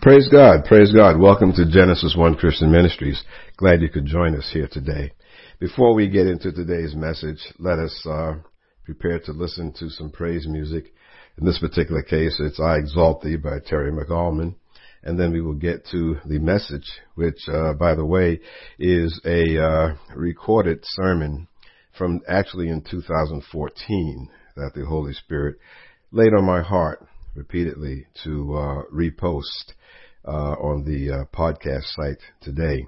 Praise God, praise God. Welcome to Genesis One Christian Ministries. Glad you could join us here today. Before we get into today's message, let us uh, prepare to listen to some praise music. In this particular case, it's I Exalt Thee by Terry MacAlmon. And then we will get to the message, which, uh, by the way, is a uh, recorded sermon from actually in 2014 that the Holy Spirit laid on my heart repeatedly to uh, repost uh, on the uh, podcast site today.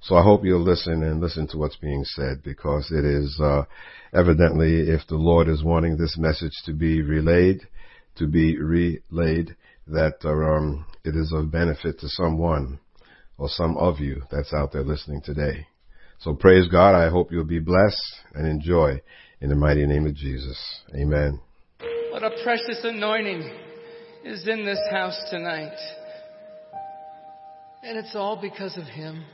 So I hope you'll listen and listen to what's being said because it is uh, evidently if the Lord is wanting this message to be relayed, to be relayed, that uh, um, it is of benefit to someone or some of you that's out there listening today. So praise God. I hope you'll be blessed and enjoy in the mighty name of Jesus. Amen. What a precious anointing is in this house tonight. And it's all because of Him.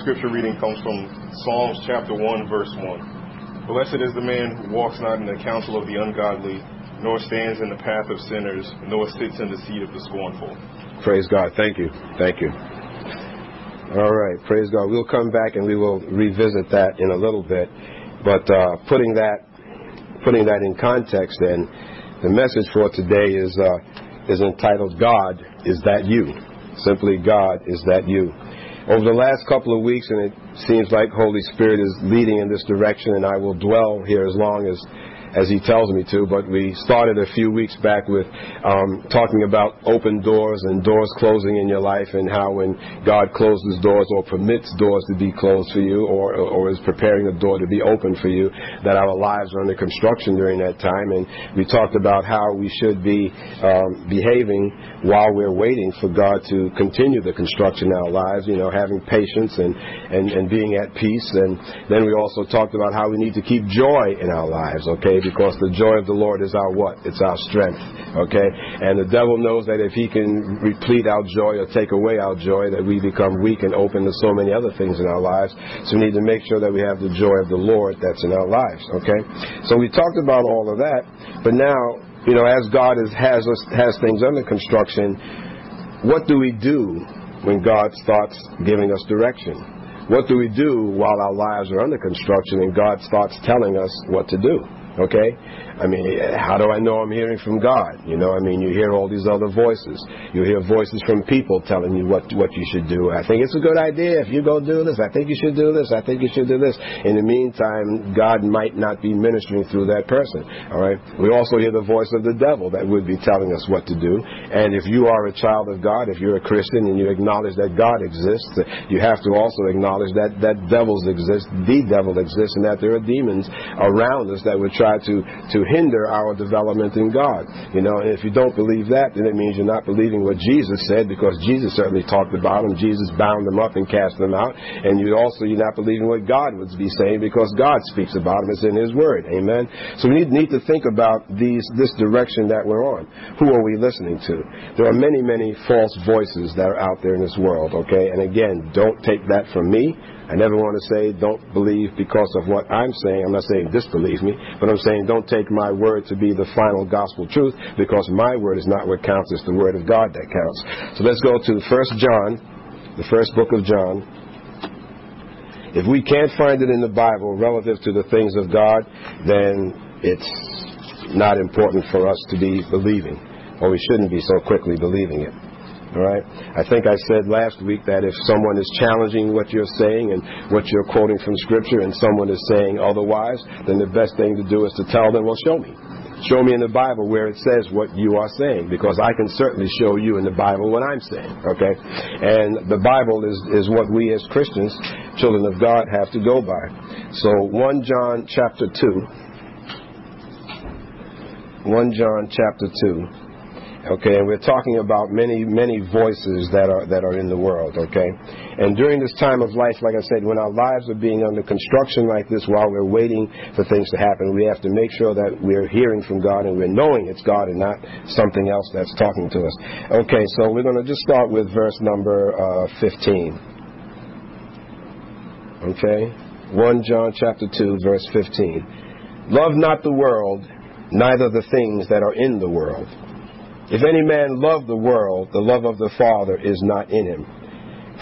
Scripture reading comes from Psalms chapter 1, verse 1. Blessed is the man who walks not in the counsel of the ungodly, nor stands in the path of sinners, nor sits in the seat of the scornful. Praise God. Thank you. Thank you. All right. Praise God. We'll come back and we will revisit that in a little bit. But uh, putting that putting that in context, then the message for today is uh, is entitled "God is that you." Simply, God is that you. Over the last couple of weeks, and it seems like Holy Spirit is leading in this direction, and I will dwell here as long as as he tells me to, but we started a few weeks back with um, talking about open doors and doors closing in your life and how when God closes doors or permits doors to be closed for you or, or is preparing a door to be open for you, that our lives are under construction during that time. And we talked about how we should be um, behaving while we're waiting for God to continue the construction in our lives, you know, having patience and, and, and being at peace. And then we also talked about how we need to keep joy in our lives, okay? Because the joy of the Lord is our what? It's our strength, okay? And the devil knows that if he can replete our joy or take away our joy, that we become weak and open to so many other things in our lives. So we need to make sure that we have the joy of the Lord that's in our lives, okay? So we talked about all of that, but now, you know, as God is, has us, has things under construction, what do we do when God starts giving us direction? What do we do while our lives are under construction and God starts telling us what to do? Okay? I mean, how do I know I'm hearing from God? You know, I mean, you hear all these other voices. You hear voices from people telling you what what you should do. I think it's a good idea if you go do this. I think you should do this. I think you should do this. In the meantime, God might not be ministering through that person. All right? We also hear the voice of the devil that would be telling us what to do. And if you are a child of God, if you're a Christian and you acknowledge that God exists, you have to also acknowledge that that devils exist, the devil exists, and that there are demons around us that would try to to hinder our development in God. You know, and if you don't believe that, then it means you're not believing what Jesus said, because Jesus certainly talked about them. Jesus bound them up and cast them out. And you also you're not believing what God would be saying, because God speaks about them. It's in His Word. Amen. So we need, need to think about these this direction that we're on. Who are we listening to? There are many, many false voices that are out there in this world. Okay, and again, don't take that from me. I never want to say don't believe because of what I'm saying. I'm not saying disbelieve me, but I'm saying don't take my word to be the final gospel truth because my word is not what counts. It's the word of God that counts. So let's go to First John, the first book of John. If we can't find it in the Bible relative to the things of God, then it's not important for us to be believing, or we shouldn't be so quickly believing it. Right. I think I said last week that if someone is challenging what you're saying and what you're quoting from Scripture, and someone is saying otherwise, then the best thing to do is to tell them, "Well, show me. Show me in the Bible where it says what you are saying, because I can certainly show you in the Bible what I'm saying." Okay. And the Bible is is what we as Christians, children of God, have to go by. So 1 John chapter two. 1 John chapter 2. Okay, and we're talking about many, many voices that are that are in the world. Okay, and during this time of life, like I said, when our lives are being under construction like this, while we're waiting for things to happen, we have to make sure that we're hearing from God and we're knowing it's God and not something else that's talking to us. Okay, so we're going to just start with verse number uh, 15. Okay, 1 John chapter 2, verse 15. Love not the world, neither the things that are in the world. If any man love the world, the love of the Father is not in him.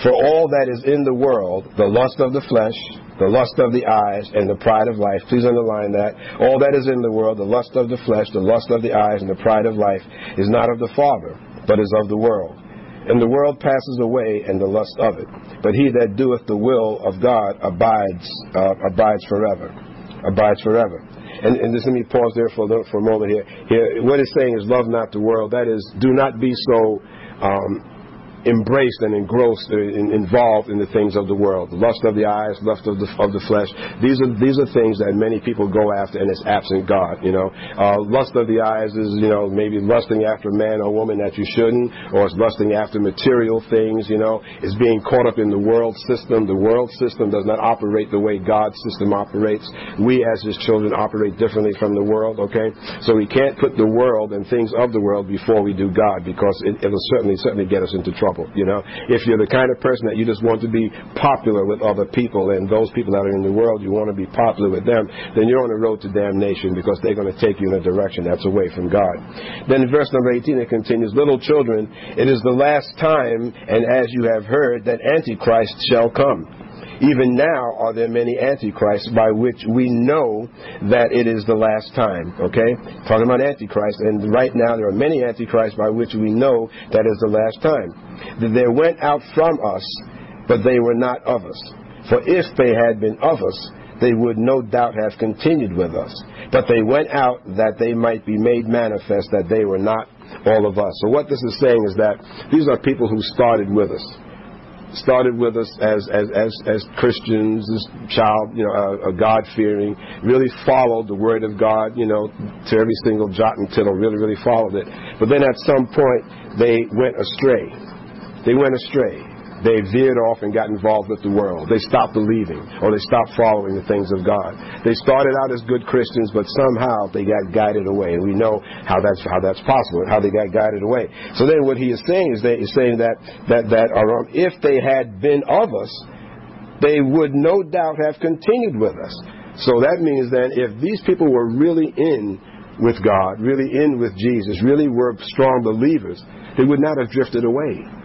For all that is in the world, the lust of the flesh, the lust of the eyes, and the pride of life, please underline that. All that is in the world, the lust of the flesh, the lust of the eyes, and the pride of life, is not of the Father, but is of the world. And the world passes away, and the lust of it. But he that doeth the will of God abides, uh, abides forever. Abides forever. And, and just let me pause there for a, for a moment here. Here, what it's saying is, love not the world. That is, do not be so um, embraced and engrossed, uh, in, involved in the things of the world. Lust of the eyes, lust of the, of the flesh. These are, these are things that many people go after and it's absent God, you know. Uh, lust of the eyes is, you know, maybe lusting after man or woman that you shouldn't, or it's lusting after material things, you know. It's being caught up in the world system. The world system does not operate the way God's system operates. We as his children operate differently from the world, okay? So we can't put the world and things of the world before we do God because it, it'll certainly, certainly get us into trouble trouble. You know, if you're the kind of person that you just want to be popular with other people and those people that are in the world, you want to be popular with them, then you're on the road to damnation because they're going to take you in a direction that's away from God. Then in verse number 18 it continues, Little children, it is the last time, and as you have heard, that Antichrist shall come. Even now are there many antichrists by which we know that it is the last time. Okay? Talking about antichrist. And right now there are many antichrists by which we know that is the last time. That there went out from us, but they were not of us. For if they had been of us, they would no doubt have continued with us. But they went out that they might be made manifest that they were not all of us. So what this is saying is that these are people who started with us started with us as as as, as Christians, this child, you know, a, God fearing, really followed the Word of God, you know, to every single jot and tittle, really, really followed it. But then at some point they went astray. They went astray they veered off and got involved with the world. They stopped believing or they stopped following the things of God. They started out as good Christians, but somehow they got guided away. And we know how that's how that's possible, how they got guided away. So then what he is saying is that he's saying that that that if they had been of us, they would no doubt have continued with us. So that means that if these people were really in with God, really in with Jesus, really were strong believers, they would not have drifted away.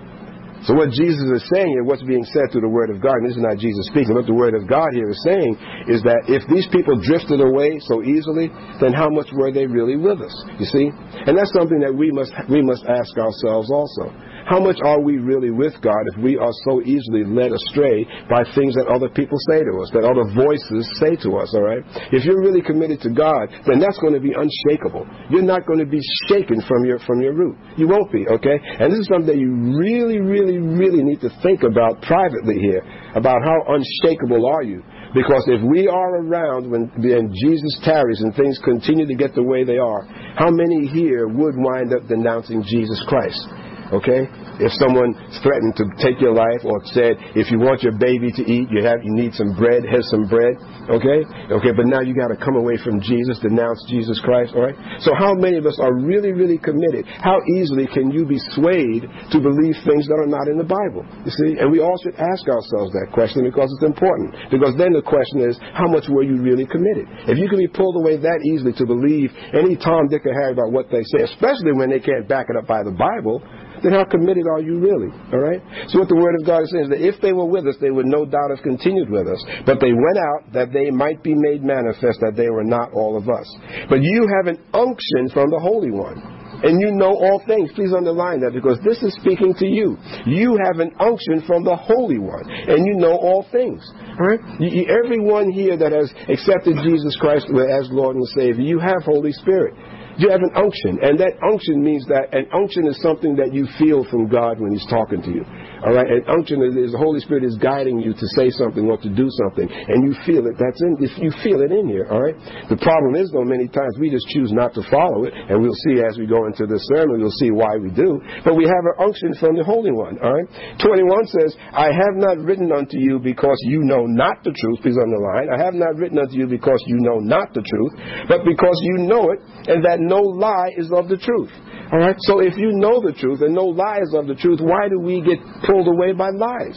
So what Jesus is saying here, what's being said through the Word of God, and this is not Jesus speaking, what the Word of God here is saying is that if these people drifted away so easily, then how much were they really with us? You see? And that's something that we must we must ask ourselves also. How much are we really with God if we are so easily led astray by things that other people say to us, that other voices say to us, all right? If you're really committed to God, then that's going to be unshakable. You're not going to be shaken from your from your root. You won't be, okay? And this is something that you really, really, really need to think about privately here, about how unshakable are you. Because if we are around when, when Jesus tarries and things continue to get the way they are, how many here would wind up denouncing Jesus Christ? Okay? If someone threatened to take your life or said, if you want your baby to eat, you have you need some bread, here's some bread. Okay? Okay, but now you gotta come away from Jesus, denounce Jesus Christ, all right? So how many of us are really, really committed? How easily can you be swayed to believe things that are not in the Bible? You see? And we all should ask ourselves that question because it's important. Because then the question is, how much were you really committed? If you can be pulled away that easily to believe any Tom, Dick, or Harry about what they say, especially when they can't back it up by the Bible, then how committed are you really? All right? So what the Word of God is saying is that if they were with us, they would no doubt have continued with us. But they went out that they might be made manifest that they were not all of us. But you have an unction from the Holy One and you know all things. Please underline that because this is speaking to you. You have an unction from the Holy One, and you know all things. All right? You, everyone here that has accepted Jesus Christ as Lord and Savior, you have Holy Spirit. You have an unction, and that unction means that an unction is something that you feel from God when He's talking to you. All right, and unction is the Holy Spirit is guiding you to say something or to do something, and you feel it. That's in. If you feel it in here, all right. The problem is, though, many times we just choose not to follow it, and we'll see as we go into this sermon, we'll see why we do. But we have an unction from the Holy One. All right. Twenty-one says, "I have not written unto you because you know not the truth." Please underline. I have not written unto you because you know not the truth, but because you know it, and that no lie is of the truth. All right? So if you know the truth and no lies of the truth, why do we get pulled away by lies?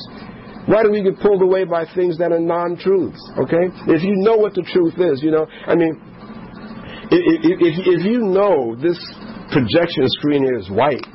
Why do we get pulled away by things that are non truths? Okay? If you know what the truth is, you know, I mean, if, if, if you know this projection screen here is white,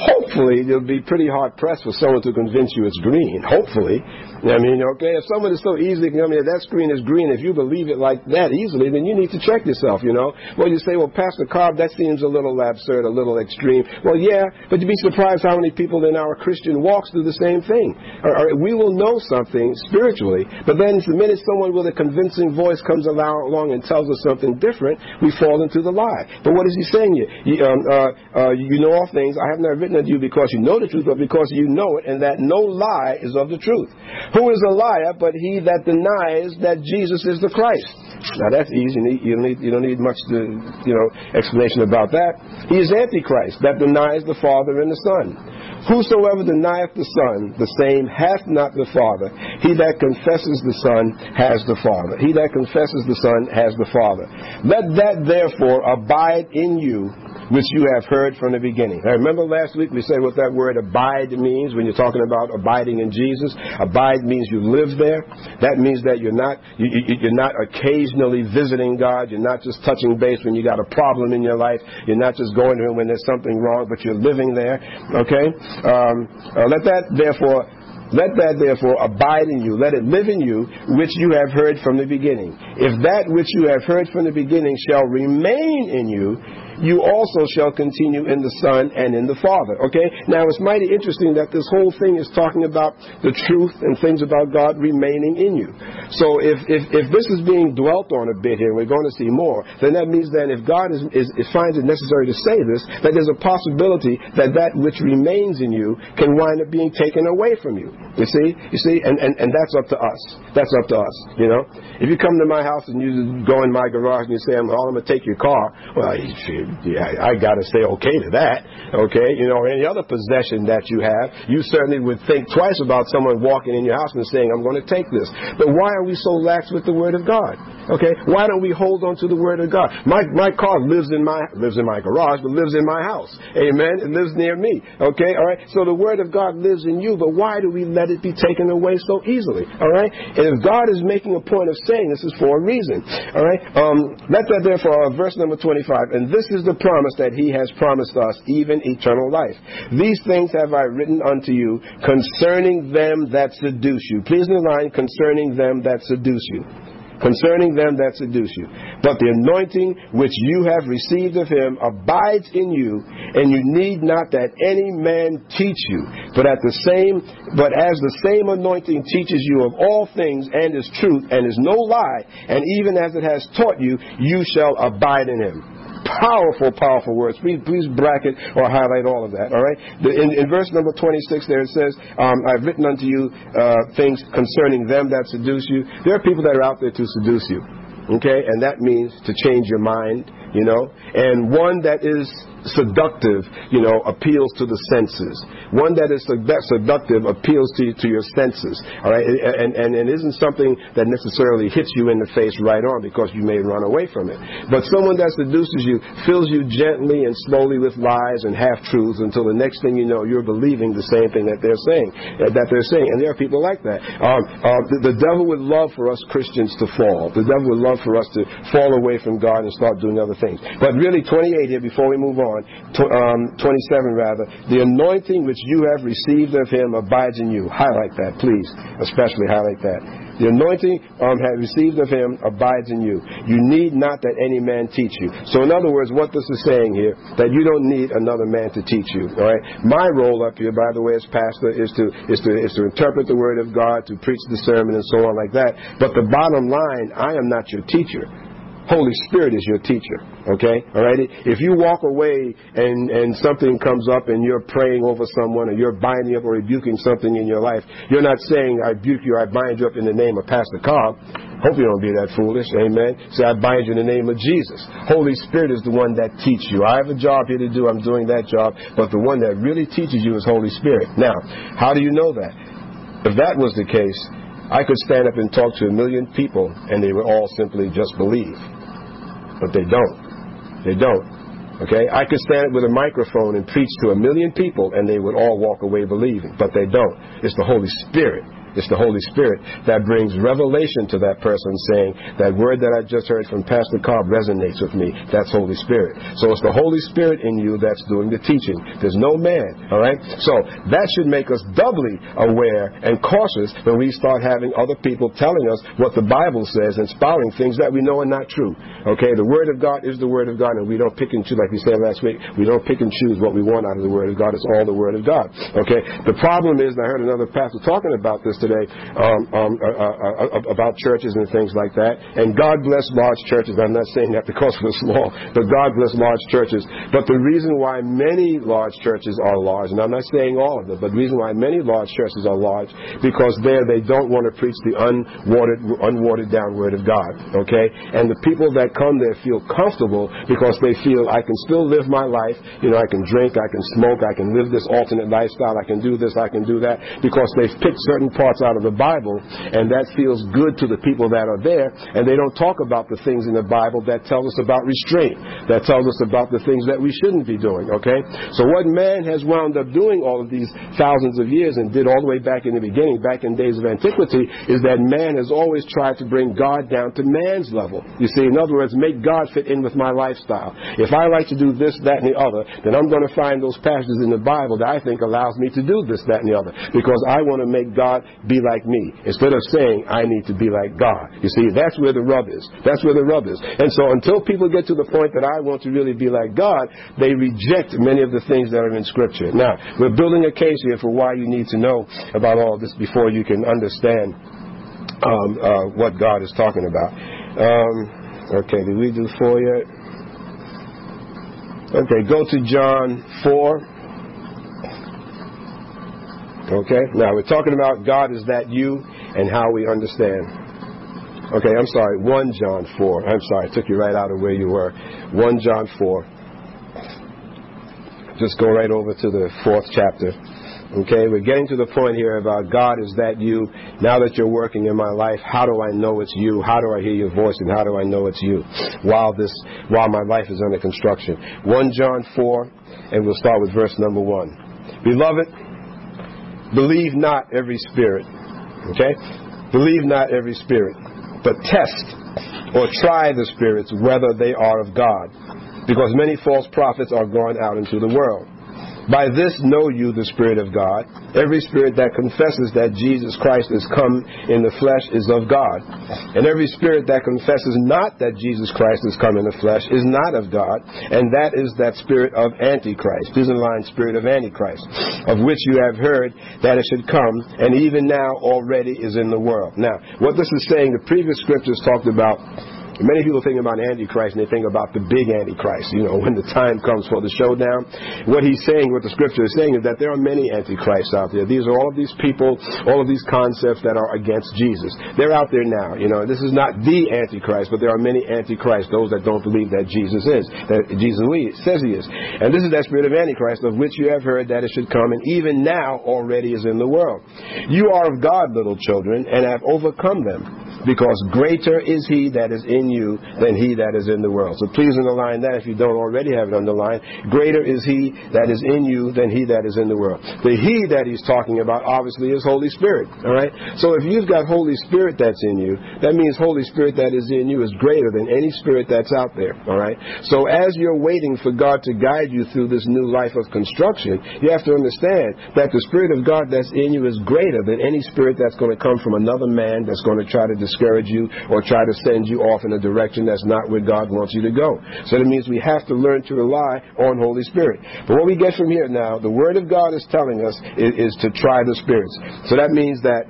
hopefully you'll be pretty hard pressed for someone to convince you it's green. Hopefully. I mean, okay, if someone is so easily come here, that screen is green. If you believe it like that easily, then you need to check yourself, you know. Well, you say, well, Pastor Cobb, that seems a little absurd, a little extreme. Well, yeah, but you'd be surprised how many people in our Christian walks do the same thing. Or, or we will know something spiritually, but then the minute someone with a convincing voice comes along and tells us something different, we fall into the lie. But what is he saying here? You, um, uh, uh, you know all things. I have not written unto you because you know the truth, but because you know it, and that no lie is of the truth. Who is a liar but he that denies that Jesus is the Christ? Now that's easy. You don't need, you don't need much to, you know, explanation about that. He is Antichrist that denies the Father and the Son. Whosoever denieth the Son, the same hath not the Father. He that confesses the Son has the Father. He that confesses the Son has the Father. Let that therefore abide in you which you have heard from the beginning. Now, remember last week we said what that word abide means when you're talking about abiding in Jesus. Abide means you live there. That means that you're not you, you're not occasionally visiting God. You're not just touching base when you got a problem in your life. You're not just going to Him when there's something wrong, but you're living there. Okay. Um, uh, let that therefore let that therefore abide in you. Let it live in you, which you have heard from the beginning. If that which you have heard from the beginning shall remain in you, you also shall continue in the Son and in the Father. Okay? Now it's mighty interesting that this whole thing is talking about the truth and things about God remaining in you. So if, if, if this is being dwelt on a bit here, we're going to see more, then that means that if God is, is, is finds it necessary to say this, that there's a possibility that that which remains in you can wind up being taken away from you. You see? You see? And, and, and that's up to us. That's up to us. You know? If you come to my house and you go in my garage and you say, I'm, well, I'm going to take your car, well, yeah, I got to say okay to that. Okay, you know, any other possession that you have, you certainly would think twice about someone walking in your house and saying, "I'm going to take this." But why are we so lax with the Word of God? Okay, why don't we hold on to the Word of God? My my car lives in my lives in my garage, but lives in my house. Amen. It lives near me. Okay, all right. So the Word of God lives in you, but why do we let it be taken away so easily? All right. And if God is making a point of saying this is for a reason. All right. Um, let that therefore, uh, verse number twenty-five, and this is is the promise that he has promised us, even eternal life. These things have I written unto you concerning them that seduce you. Please underline concerning them that seduce you concerning them that seduce you. But the anointing which you have received of him abides in you, and you need not that any man teach you. But at the same, but as the same anointing teaches you of all things and is truth and is no lie, and even as it has taught you, you shall abide in him powerful, powerful words. Please, please bracket or highlight all of that. All right. In, in verse number 26, there it says, um, "I've written unto you uh, things concerning them that seduce you." There are people that are out there to seduce you. Okay, and that means to change your mind. You know, and one that is seductive, you know, appeals to the senses. One that is seductive appeals to, to your senses. All right, and, and, and isn't something that necessarily hits you in the face right on because you may run away from it. But someone that seduces you fills you gently and slowly with lies and half truths until the next thing you know you're believing the same thing that they're saying. That they're saying, and there are people like that. Um, uh, the, the devil would love for us Christians to fall. The devil would love for us to fall away from God and start doing other things. But really, 28 here before we move on um, 27 rather, the anointing which you have received of him abides in you. Highlight that, please. Especially highlight that. The anointing um, have received of him abides in you. You need not that any man teach you. So, in other words, what this is saying here, that you don't need another man to teach you. All right. My role up here, by the way, as pastor, is to is to is to interpret the word of God, to preach the sermon, and so on like that. But the bottom line, I am not your teacher. Holy Spirit is your teacher. Okay? All right? If you walk away and, and something comes up and you're praying over someone or you're binding up or rebuking something in your life, you're not saying, I rebuke you, I bind you up in the name of Pastor Cobb. Hope you don't be that foolish. Amen. Say, I bind you in the name of Jesus. Holy Spirit is the one that teaches you. I have a job here to do. I'm doing that job. But the one that really teaches you is Holy Spirit. Now, how do you know that? If that was the case, I could stand up and talk to a million people and they would all simply just believe but they don't. They don't. Okay? I could stand with a microphone and preach to a million people and they would all walk away believing, but they don't. It's the Holy Spirit It's the Holy Spirit that brings revelation to that person saying, that word that I just heard from Pastor Cobb resonates with me. That's Holy Spirit. So it's the Holy Spirit in you that's doing the teaching. There's no man, all right? So that should make us doubly aware and cautious when we start having other people telling us what the Bible says and spouting things that we know are not true. Okay, the Word of God is the Word of God, and we don't pick and choose, like we said last week, we don't pick and choose what we want out of the Word of God. It's all the Word of God. Okay, the problem is, and I heard another pastor talking about this today, um, um, uh, uh, uh, about churches and things like that. And God bless large churches. I'm not saying that because the small, but God bless large churches. But the reason why many large churches are large, and I'm not saying all of them, but the reason why many large churches are large, because there they don't want to preach the unwatered, unwatered down Word of God. Okay, and the people that come there feel comfortable because they feel I can still live my life. You know, I can drink, I can smoke, I can live this alternate lifestyle, I can do this, I can do that, because they've picked certain parts out of the Bible, and that feels good to the people that are there, and they don't talk about the things in the Bible that tell us about restraint, that tells us about the things that we shouldn't be doing. Okay, so what man has wound up doing all of these thousands of years and did all the way back in the beginning, back in days of antiquity, is that man has always tried to bring God down to man's level. You see, in other words, make God fit in with my lifestyle. If I like to do this, that, and the other, then I'm going to find those passages in the Bible that I think allows me to do this, that, and the other, because I want to make God be like me instead of saying I need to be like God. You see, that's where the rub is. That's where the rub is. And so until people get to the point that I want to really be like God, they reject many of the things that are in Scripture. Now, we're building a case here for why you need to know about all this before you can understand um, uh, what God is talking about. Um, okay, did we do four yet? Okay, go to John 4. Okay, now we're talking about God is that you and how we understand. Okay, I'm sorry, 1 John 4. I'm sorry, I took you right out of where you were. 1 John 4. Just go right over to the fourth chapter. Okay, we're getting to the point here about God is that you. Now that you're working in my life, how do I know it's you? How do I hear your voice and how do I know it's you? While this while my life is under construction. 1 John 4, and we'll start with verse number 1. Beloved, believe not every spirit. Okay? Believe not every spirit, but test or try the spirits whether they are of God. Because many false prophets are gone out into the world. By this know you the Spirit of God. Every spirit that confesses that Jesus Christ is come in the flesh is of God. And every spirit that confesses not that Jesus Christ is come in the flesh is not of God. And that is that spirit of Antichrist. Line spirit of Antichrist, of which you have heard that it should come, and even now already is in the world. Now, what this is saying, the previous scriptures talked about Many people think about Antichrist and they think about the big Antichrist, you know, when the time comes for the showdown. What he's saying, what the scripture is saying, is that there are many Antichrists out there. These are all of these people, all of these concepts that are against Jesus. They're out there now, you know. This is not the Antichrist, but there are many Antichrists, those that don't believe that Jesus is, that Jesus says he is. And this is that spirit of Antichrist, of which you have heard that it should come, and even now already is in the world. You are of God, little children, and have overcome them because greater is he that is in you than he that is in the world. So please underline that if you don't already have it underlined. Greater is he that is in you than he that is in the world. The he that he's talking about obviously is Holy Spirit. All right? So if you've got Holy Spirit that's in you, that means Holy Spirit that is in you is greater than any spirit that's out there. All right? So as you're waiting for God to guide you through this new life of construction, you have to understand that the Spirit of God that's in you is greater than any spirit that's going to come from another man that's going to try to discourage you or try to send you off in a direction that's not where God wants you to go. So that means we have to learn to rely on Holy Spirit. But what we get from here now, the Word of God is telling us is, is to try the spirits. So that means that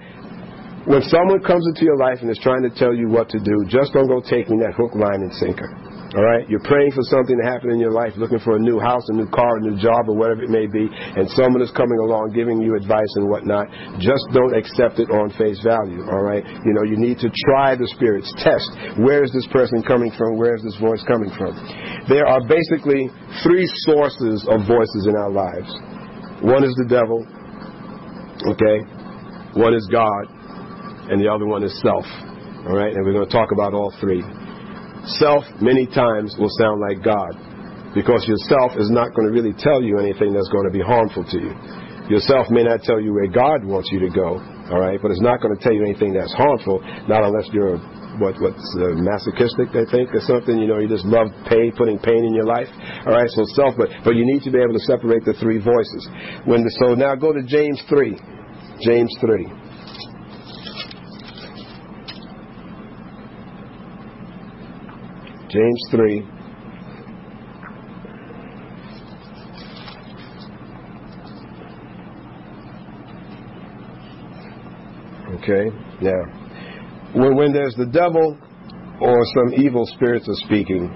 when someone comes into your life and is trying to tell you what to do, just don't go taking that hook, line, and sinker. All right? You're praying for something to happen in your life, looking for a new house, a new car, a new job, or whatever it may be, and someone is coming along giving you advice and whatnot. Just don't accept it on face value. All right? You know, you need to try the spirits, test. Where is this person coming from? Where is this voice coming from? There are basically three sources of voices in our lives. One is the devil. Okay? One is God. And the other one is self. All right? And we're going to talk about all three. Self, many times, will sound like God because yourself is not going to really tell you anything that's going to be harmful to you. Yourself may not tell you where God wants you to go, All right, but it's not going to tell you anything that's harmful, not unless you're what what's uh, masochistic, I think, or something. You know, you just love pain, putting pain in your life. All right, so self, but but you need to be able to separate the three voices. When the, so now go to James three, James three. James 3. Okay, now, when, when there's the devil or some evil spirits are speaking,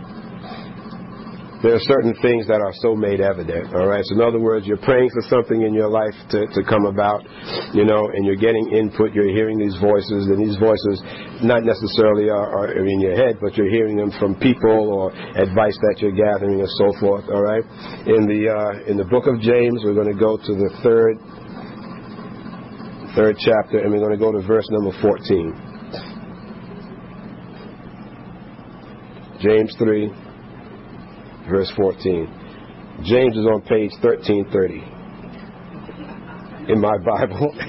there are certain things that are so made evident. All right. So in other words, you're praying for something in your life to, to come about, you know, and you're getting input. You're hearing these voices, and these voices not necessarily are, are in your head, but you're hearing them from people or advice that you're gathering and so forth. All right. In the uh, in the book of James, we're going to go to the third third chapter, and we're going to go to verse number 14. James 3, verse 14. James is on page 1330 in my Bible.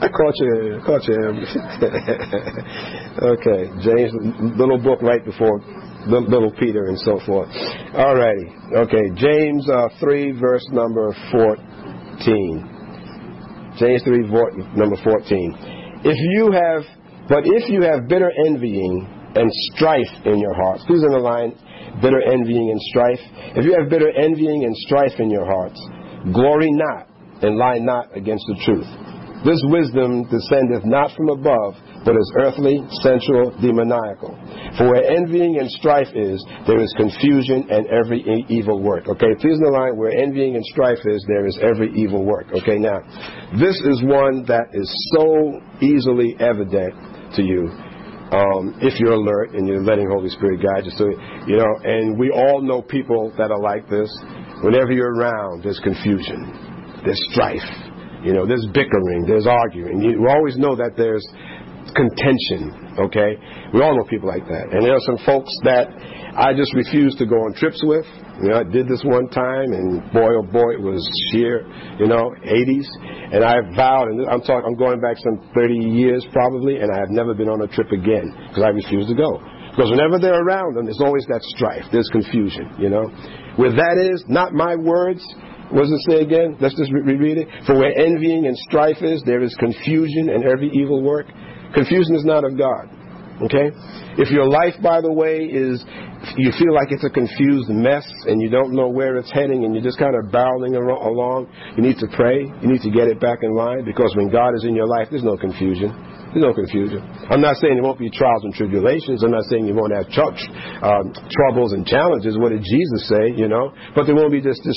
I caught you, I caught you. okay, James, little book right before little Peter and so forth. All righty. okay, James uh, 3, verse number 14. James 3, number 14. If you have, but if you have bitter envying and strife in your hearts, who's in the underline bitter envying and strife. If you have bitter envying and strife in your hearts, glory not and lie not against the truth. This wisdom descendeth not from above, but is earthly, sensual, demoniacal. For where envying and strife is, there is confusion and every evil work. Okay, please in the line where envying and strife is, there is every evil work. Okay, now, this is one that is so easily evident to you um, if you're alert and you're letting Holy Spirit guide you. So, you know, and we all know people that are like this. Whenever you're around, there's confusion, there's strife, you know, there's bickering, there's arguing. You always know that there's contention, okay? We all know people like that. And there are some folks that I just refuse to go on trips with. You know, I did this one time, and boy, oh boy, it was sheer, you know, 80s. And I vowed, and I'm talking, I'm going back some 30 years probably, and I have never been on a trip again because I refuse to go. Because whenever they're around them, there's always that strife, there's confusion, you know. Where that is, not my words, what does it say again? Let's just reread it. For where envying and strife is, there is confusion and every evil work. Confusion is not of God. Okay? If your life, by the way, is you feel like it's a confused mess and you don't know where it's heading and you're just kind of barreling along, you need to pray. You need to get it back in line because when God is in your life, there's no confusion. There's no confusion. I'm not saying there won't be trials and tribulations. I'm not saying you won't have um, troubles and challenges. What did Jesus say? You know, but there won't be just this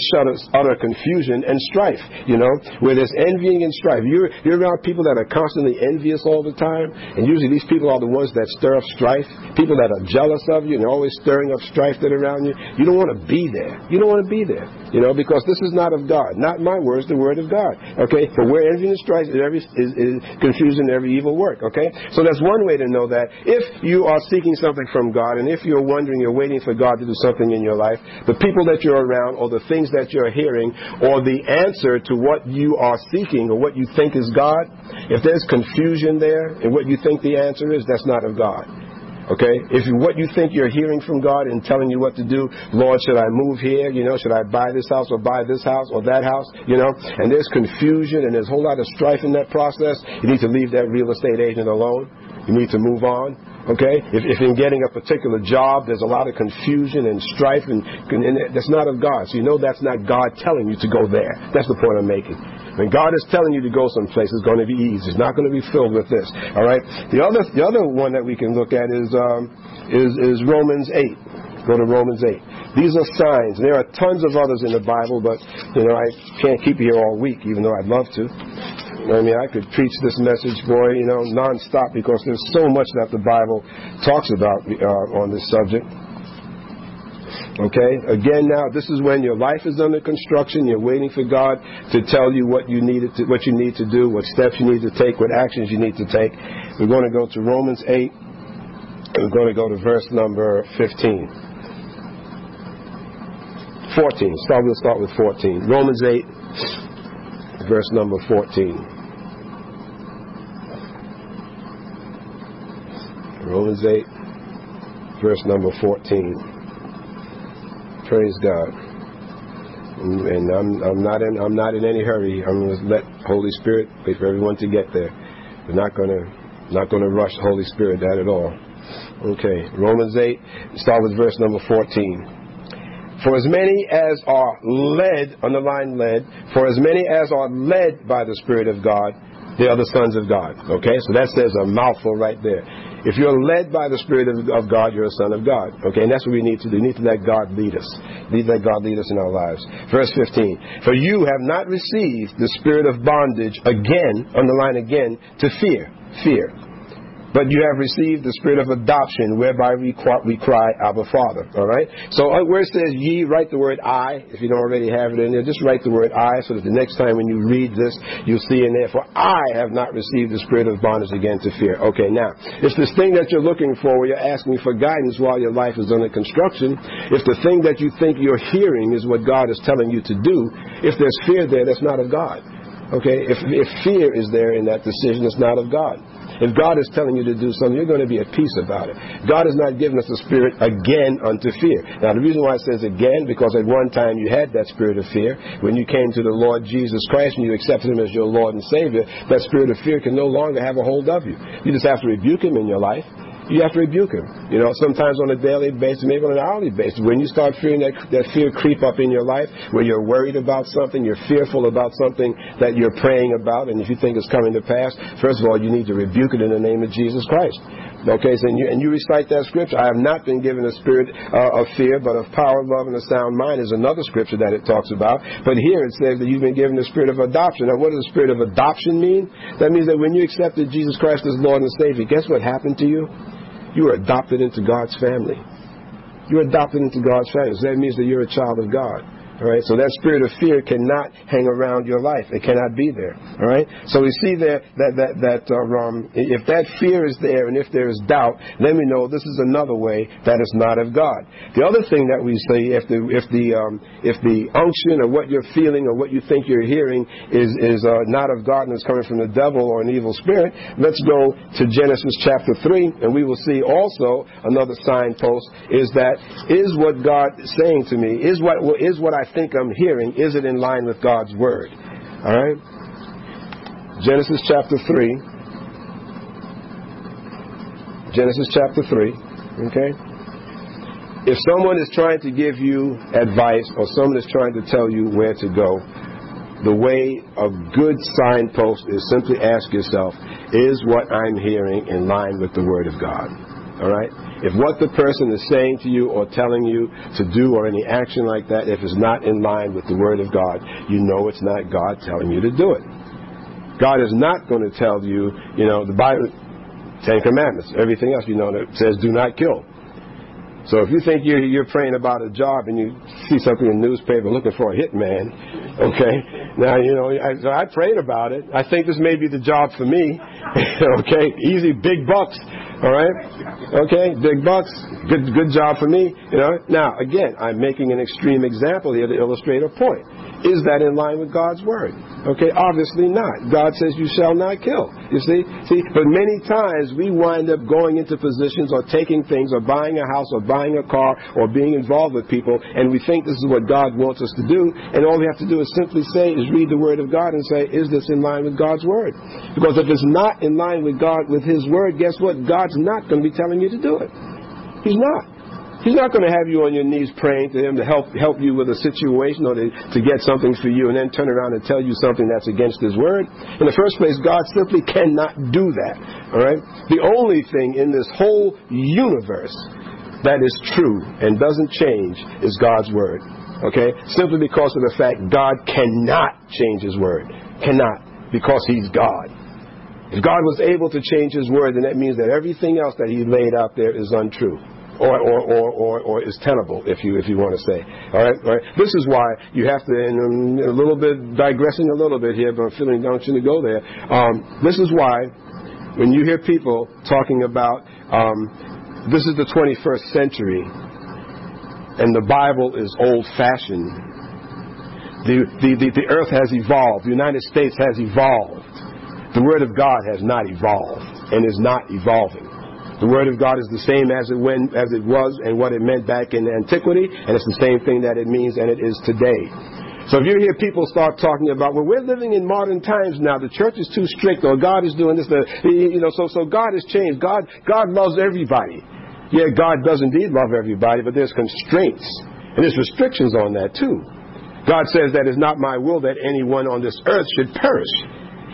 utter confusion and strife. You know, where there's envying and strife. You're you're around people that are constantly envious all the time, and usually these people are the ones that stir up strife. People that are jealous of you and always stirring up strife that around you. You don't want to be there. You don't want to be there. You know, because this is not of God. Not my words, the word of God. Okay, but where envy and strife is, every, is, is every evil work, okay? So that's one way to know that. If you are seeking something from God and if you're wondering, you're waiting for God to do something in your life, the people that you're around or the things that you're hearing or the answer to what you are seeking or what you think is God, if there's confusion there in what you think the answer is, that's not of God. Okay? If you, what you think you're hearing from God and telling you what to do, Lord, should I move here? You know, should I buy this house or buy this house or that house? You know, and there's confusion and there's a whole lot of strife in that process. You need to leave that real estate agent alone. You need to move on. Okay? If, if in getting a particular job, there's a lot of confusion and strife, and, and that's not of God. So you know that's not God telling you to go there. That's the point I'm making. When God is telling you to go someplace, it's going to be easy. It's not going to be filled with this. All right. The other the other one that we can look at is um, is is Romans eight. Go to Romans eight. These are signs. There are tons of others in the Bible, but you know I can't keep you here all week, even though I'd love to. I mean, I could preach this message, boy, you know, nonstop because there's so much that the Bible talks about uh, on this subject. Okay? Again, now this is when your life is under construction. You're waiting for God to tell you what you need to, what you need to do, what steps you need to take, what actions you need to take. We're going to go to Romans 8. And we're going to go to verse number 15. 14. Start, we'll start with 14. Romans 8, verse number 14. Romans 8, verse number 14. Praise God. And, I'm, I'm not in I'm not in any hurry. I'm going to let Holy Spirit wait for everyone to get there. We're not going to not going to rush the Holy Spirit that at all. Okay, Romans 8, start with verse number 14. For as many as are led, underline led, for as many as are led by the Spirit of God, they are the sons of God. Okay, so that says a mouthful right there. If you're led by the Spirit of, of, God, you're a son of God. Okay, and that's what we need to do. We need to let God lead us. We need to let God lead us in our lives. Verse 15. For you have not received the spirit of bondage again, underline again, to fear. Fear but you have received the spirit of adoption, whereby we cry, we cry Abba, Father. All right? So uh, where it says ye, write the word I. If you don't already have it in there, just write the word I so that the next time when you read this, you'll see in there, for I have not received the spirit of bondage again to fear. Okay, now, if this thing that you're looking for, where you're asking for guidance while your life is under construction, if the thing that you think you're hearing is what God is telling you to do, if there's fear there, that's not of God. Okay, if, if fear is there in that decision, it's not of God. If God is telling you to do something, you're going to be at peace about it. God has not given us a spirit again unto fear. Now, the reason why it says again, because at one time you had that spirit of fear. When you came to the Lord Jesus Christ and you accepted Him as your Lord and Savior, that spirit of fear can no longer have a hold of you. You just have to rebuke Him in your life you have to rebuke him. You know, sometimes on a daily basis, maybe on an hourly basis. When you start feeling that, that fear creep up in your life, where you're worried about something, you're fearful about something that you're praying about, and if you think it's coming to pass, first of all, you need to rebuke it in the name of Jesus Christ. Okay, so and you, and you recite that scripture. I have not been given a spirit uh, of fear, but of power, love, and a sound mind is another scripture that it talks about. But here it says that you've been given the spirit of adoption. Now, what does the spirit of adoption mean? That means that when you accepted Jesus Christ as Lord and Savior, guess what happened to you? You are adopted into God's family. You're adopted into God's family. So that means that you're a child of God. All right, so that spirit of fear cannot hang around your life. It cannot be there. All right, so we see there that that that um, if that fear is there and if there is doubt, then we know this is another way that is not of God. The other thing that we see, if the if the um, if the unction or what you're feeling or what you think you're hearing is is uh, not of God and is coming from the devil or an evil spirit, let's go to Genesis chapter three, and we will see also another signpost is that is what God is saying to me is what is what I think I'm hearing, is it in line with God's Word? All right? Genesis chapter 3. Genesis chapter 3. Okay? If someone is trying to give you advice or someone is trying to tell you where to go, the way a good signpost is simply ask yourself, is what I'm hearing in line with the Word of God? All right? If what the person is saying to you or telling you to do or any action like that, if it's not in line with the Word of God, you know it's not God telling you to do it. God is not going to tell you, you know, the Bible, Ten Commandments, everything else, you know, that says do not kill. So if you think you're, you're praying about a job and you see something in the newspaper looking for a hitman, okay, now, you know, I, so I prayed about it. I think this may be the job for me, okay, easy, big bucks. All right? Okay, big bucks. Good, good job for me. You know. Now, again, I'm making an extreme example here to illustrate a point. Is that in line with God's word? Okay, obviously not. God says you shall not kill. You see? See, but many times we wind up going into positions or taking things or buying a house or buying a car or being involved with people and we think this is what God wants us to do and all we have to do is simply say is read the word of God and say, is this in line with God's word? Because if it's not in line with God with his word, guess what? God's not going to be telling you to do it. He's not. He's not going to have you on your knees praying to Him to help help you with a situation or to, to get something for you and then turn around and tell you something that's against His word. In the first place, God simply cannot do that. All right? The only thing in this whole universe that is true and doesn't change is God's word. Okay? Simply because of the fact God cannot change His word. Cannot. Because He's God. If God was able to change His word, then that means that everything else that He laid out there is untrue or, or, or, or, or is tenable, if you, if you want to say. All right, all right? This is why you have to, and I'm a little bit digressing a little bit here, but I'm feeling don't you to go there. Um, this is why when you hear people talking about um, this is the 21st century and the Bible is old fashioned, the, the, the, the earth has evolved, the United States has evolved. The Word of God has not evolved and is not evolving. The Word of God is the same as it, as it was and what it meant back in antiquity, and it's the same thing that it means and it is today. So if you hear people start talking about, well, we're living in modern times now. The church is too strict, or God is doing this. You know, so so God has changed. God God loves everybody. Yeah, God does indeed love everybody, but there's constraints and there's restrictions on that too. God says that it's not my will that anyone on this earth should perish.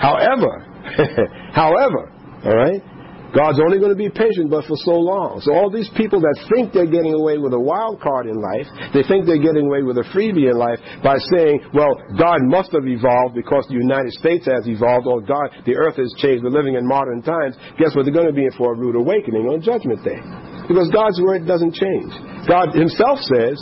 However, however, all right, God's only going to be patient, but for so long. So all these people that think they're getting away with a wild card in life, they think they're getting away with a freebie in life by saying, well, God must have evolved because the United States has evolved, or God, the earth has changed. We're living in modern times. Guess what? They're going to be in for a rude awakening on Judgment Day. Because God's word doesn't change. God himself says,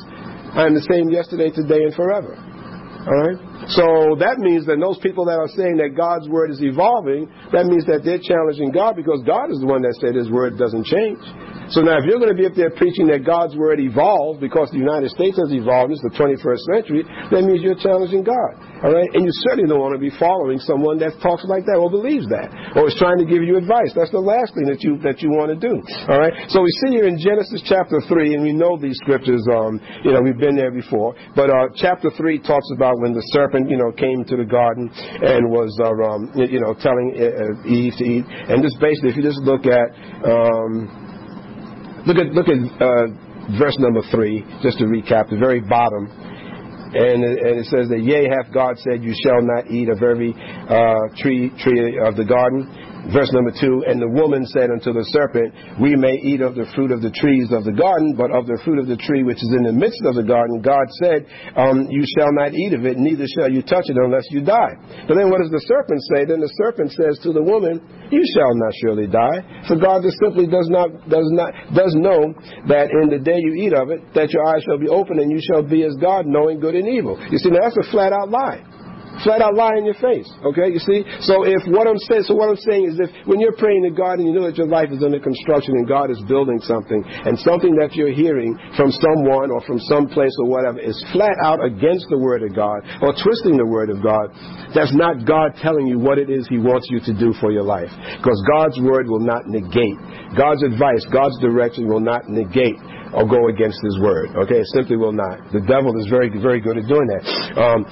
I am the same yesterday, today, and forever. All right? So that means that those people that are saying that God's word is evolving, that means that they're challenging God because God is the one that said his word doesn't change. So now if you're going to be up there preaching that God's word evolved because the United States has evolved, it's the 21st century, that means you're challenging God. All right? And you certainly don't want to be following someone that talks like that or believes that or is trying to give you advice. That's the last thing that you that you want to do. All right? So we see here in Genesis chapter 3, and we know these scriptures, um, you know, we've been there before, but uh, chapter 3 talks about when the serpent, you know, came to the garden and was, uh, um, you know, telling uh, Eve to eat. And just basically, if you just look at, um, Look at look at uh, verse number three, just to recap, the very bottom. And, and it says that, Yea, hath God said, You shall not eat of every uh, tree tree of the garden. Verse number two, and the woman said unto the serpent, We may eat of the fruit of the trees of the garden, but of the fruit of the tree which is in the midst of the garden, God said, um, You shall not eat of it, neither shall you touch it unless you die. But then what does the serpent say? Then the serpent says to the woman, You shall not surely die. For God just simply does not does not does know that in the day you eat of it, that your eyes shall be open and you shall be as God, knowing good and evil. You see, now that's a flat out lie flat out lie in your face. Okay, you see? So if what I'm saying, so what I'm saying is if when you're praying to God and you know that your life is under construction and God is building something, and something that you're hearing from someone or from some place or whatever is flat out against the Word of God or twisting the Word of God, that's not God telling you what it is He wants you to do for your life. Because God's Word will not negate. God's advice, God's direction will not negate or go against his word. Okay, it simply will not. The devil is very, very good at doing that. Um,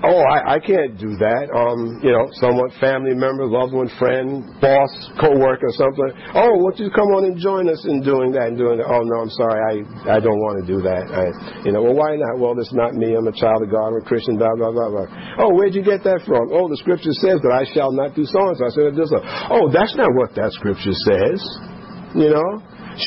Oh, I, I can't do that. Um, you know, someone, family member, loved one, friend, boss, co-worker, something. Oh, won't you come on and join us in doing that and doing that? Oh no, I'm sorry, I I don't want to do that. I, you know, well, why not? Well, it's not me. I'm a child of God. I'm a Christian. Blah blah blah blah. Oh, where'd you get that from? Oh, the scripture says that I shall not do so and so. I said, this. Oh, that's not what that scripture says. You know,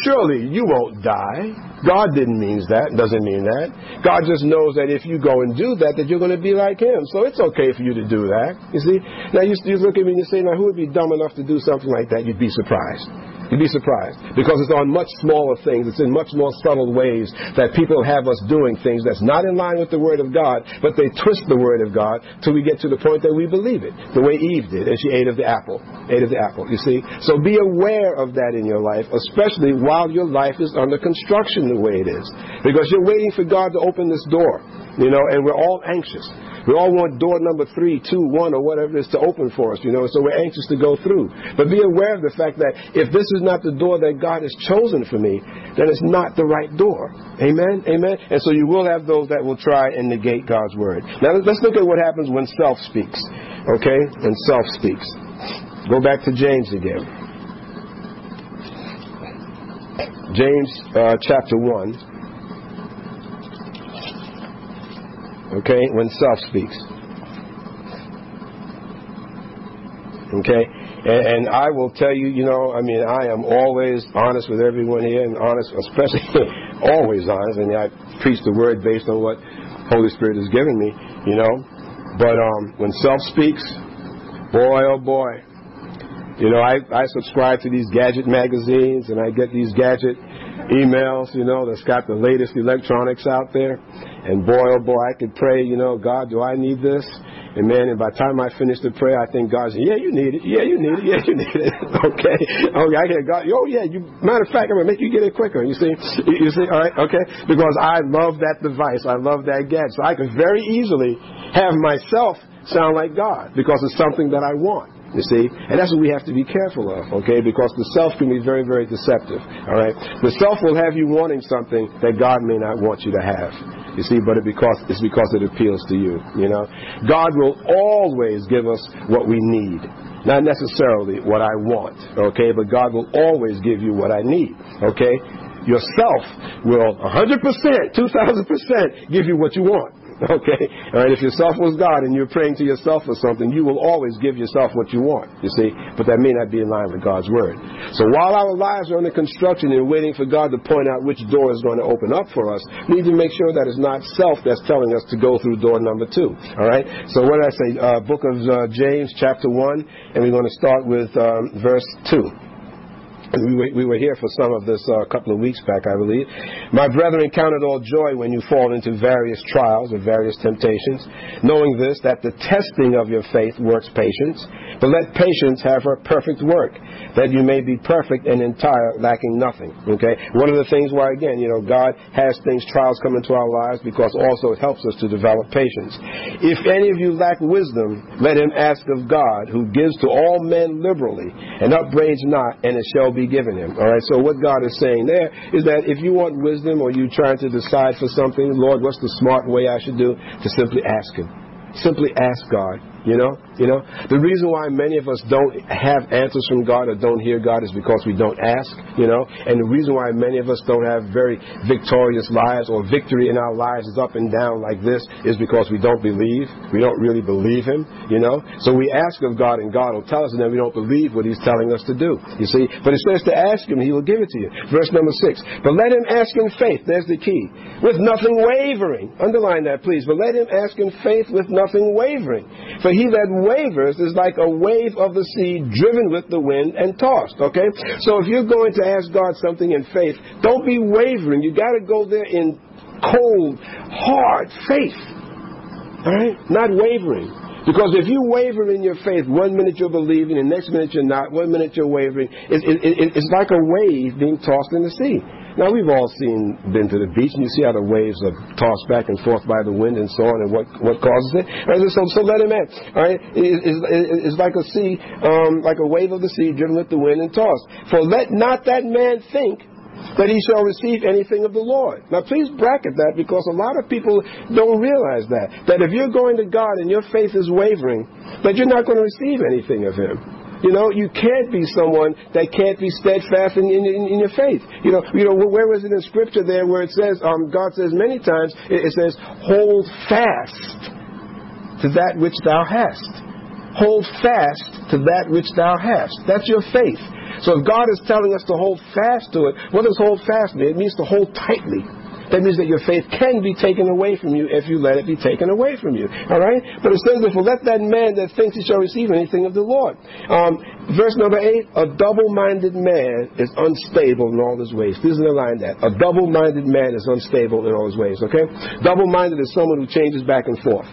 surely you won't die. God didn't mean that, doesn't mean that. God just knows that if you go and do that, that you're going to be like Him. So it's okay for you to do that. You see? Now you, you look at me and you say, now who would be dumb enough to do something like that? You'd be surprised. You'd be surprised because it's on much smaller things. It's in much more subtle ways that people have us doing things that's not in line with the Word of God, but they twist the Word of God till we get to the point that we believe it, the way Eve did, and she ate of the apple. Ate of the apple, you see? So be aware of that in your life, especially while your life is under construction the way it is. Because you're waiting for God to open this door, you know, and we're all anxious. We all want door number three, two, one, or whatever it is to open for us, you know, so we're anxious to go through. But be aware of the fact that if this is not the door that God has chosen for me, then it's not the right door. Amen? Amen? And so you will have those that will try and negate God's word. Now let's look at what happens when self speaks. Okay? When self speaks. Go back to James again. James uh, chapter 1. Okay, when self speaks. Okay, and, and, I will tell you, you know, I mean, I am always honest with everyone here, and honest, especially always honest. Mean, I preach the word based on what Holy Spirit has given me, you know. But um, when self speaks, boy, oh boy, you know, I, I subscribe to these gadget magazines, and I get these gadget emails, you know, that's got the latest electronics out there. And boy, oh boy, I could pray, you know, God, do I need this? And man, and by the time I finish the prayer, I think God's, yeah, you need it. Yeah, you need it. Yeah, you need it. okay. Okay, I get God. Oh, yeah. You, matter of fact, I'm going to make you get it quicker. You see? You see? All right. Okay. Because I love that device. I love that gadget. So I can very easily have myself sound like God because it's something that I want. You see? And that's what we have to be careful of, okay? Because the self can be very, very deceptive. All right? The self will have you wanting something that God may not want you to have. You see, but it because it's because it appeals to you. You know? God will always give us what we need. Not necessarily what I want, okay? But God will always give you what I need, okay? Yourself will 100%, 2000% give you what you want. Okay? All right, if yourself was God and you're praying to yourself for something, you will always give yourself what you want, you see? But that may not be in line with God's word. So while our lives are under construction and waiting for God to point out which door is going to open up for us, we need to make sure that it's not self that's telling us to go through door number two. All right? So what did I say? Uh, book of uh, James, chapter 1, and we're going to start with um, verse 2. We were, we were here for some of this uh, a couple of weeks back, I believe. My brethren, count it all joy when you fall into various trials or various temptations, knowing this, that the testing of your faith works patience. But let patience have her perfect work, that you may be perfect and entire, lacking nothing. Okay? One of the things why, again, you know, God has things, trials come into our lives because also it helps us to develop patience. If any of you lack wisdom, let him ask of God, who gives to all men liberally, and upbraids not, and it shall be be given him. All right. So what God is saying there is that if you want wisdom or you're trying to decide for something, Lord, what's the smart way I should do? To simply ask Him. Simply ask God. You know, you know. The reason why many of us don't have answers from God or don't hear God is because we don't ask. You know, and the reason why many of us don't have very victorious lives or victory in our lives is up and down like this is because we don't believe. We don't really believe Him. You know, so we ask of God, and God will tell us, and then we don't believe what He's telling us to do. You see, but it says to ask Him, He will give it to you. Verse number six. But let him ask in faith. There's the key. With nothing wavering. Underline that, please. But let him ask in faith with nothing wavering. For he that wavers is like a wave of the sea driven with the wind and tossed. Okay? So if you're going to ask God something in faith, don't be wavering. You got to go there in cold, hard faith. All right? Not wavering. Because if you waver in your faith, one minute you're believing, and next minute you're not, one minute you're wavering, it's, it, it, it's like a wave being tossed in the sea. Now we've all seen, been to the beach, and you see how the waves are tossed back and forth by the wind and so on, and what what causes it. Right, so, so let him in. All right, it, it's, it's like a sea, um, like a wave of the sea driven with the wind and tossed. For let not that man think that he shall receive anything of the Lord. Now, please bracket that because a lot of people don't realize that. That if you're going to God and your faith is wavering, that you're not going to receive anything of Him. You know, you can't be someone that can't be steadfast in, in, in, your faith. You know, you know, where was it in Scripture there where it says, um, God says many times, it, it says, hold fast to that which thou hast. Hold fast to that which thou hast. That's your faith. So if God is telling us to hold fast to it, what does hold fast mean? It means to hold tightly. That means that your faith can be taken away from you if you let it be taken away from you. All right? But it says, therefore, let that man that thinks he shall receive anything of the Lord. Um, verse number eight, a double-minded man is unstable in all his ways. This is the line that. A double-minded man is unstable in all his ways. Okay? Double-minded is someone who changes back and forth.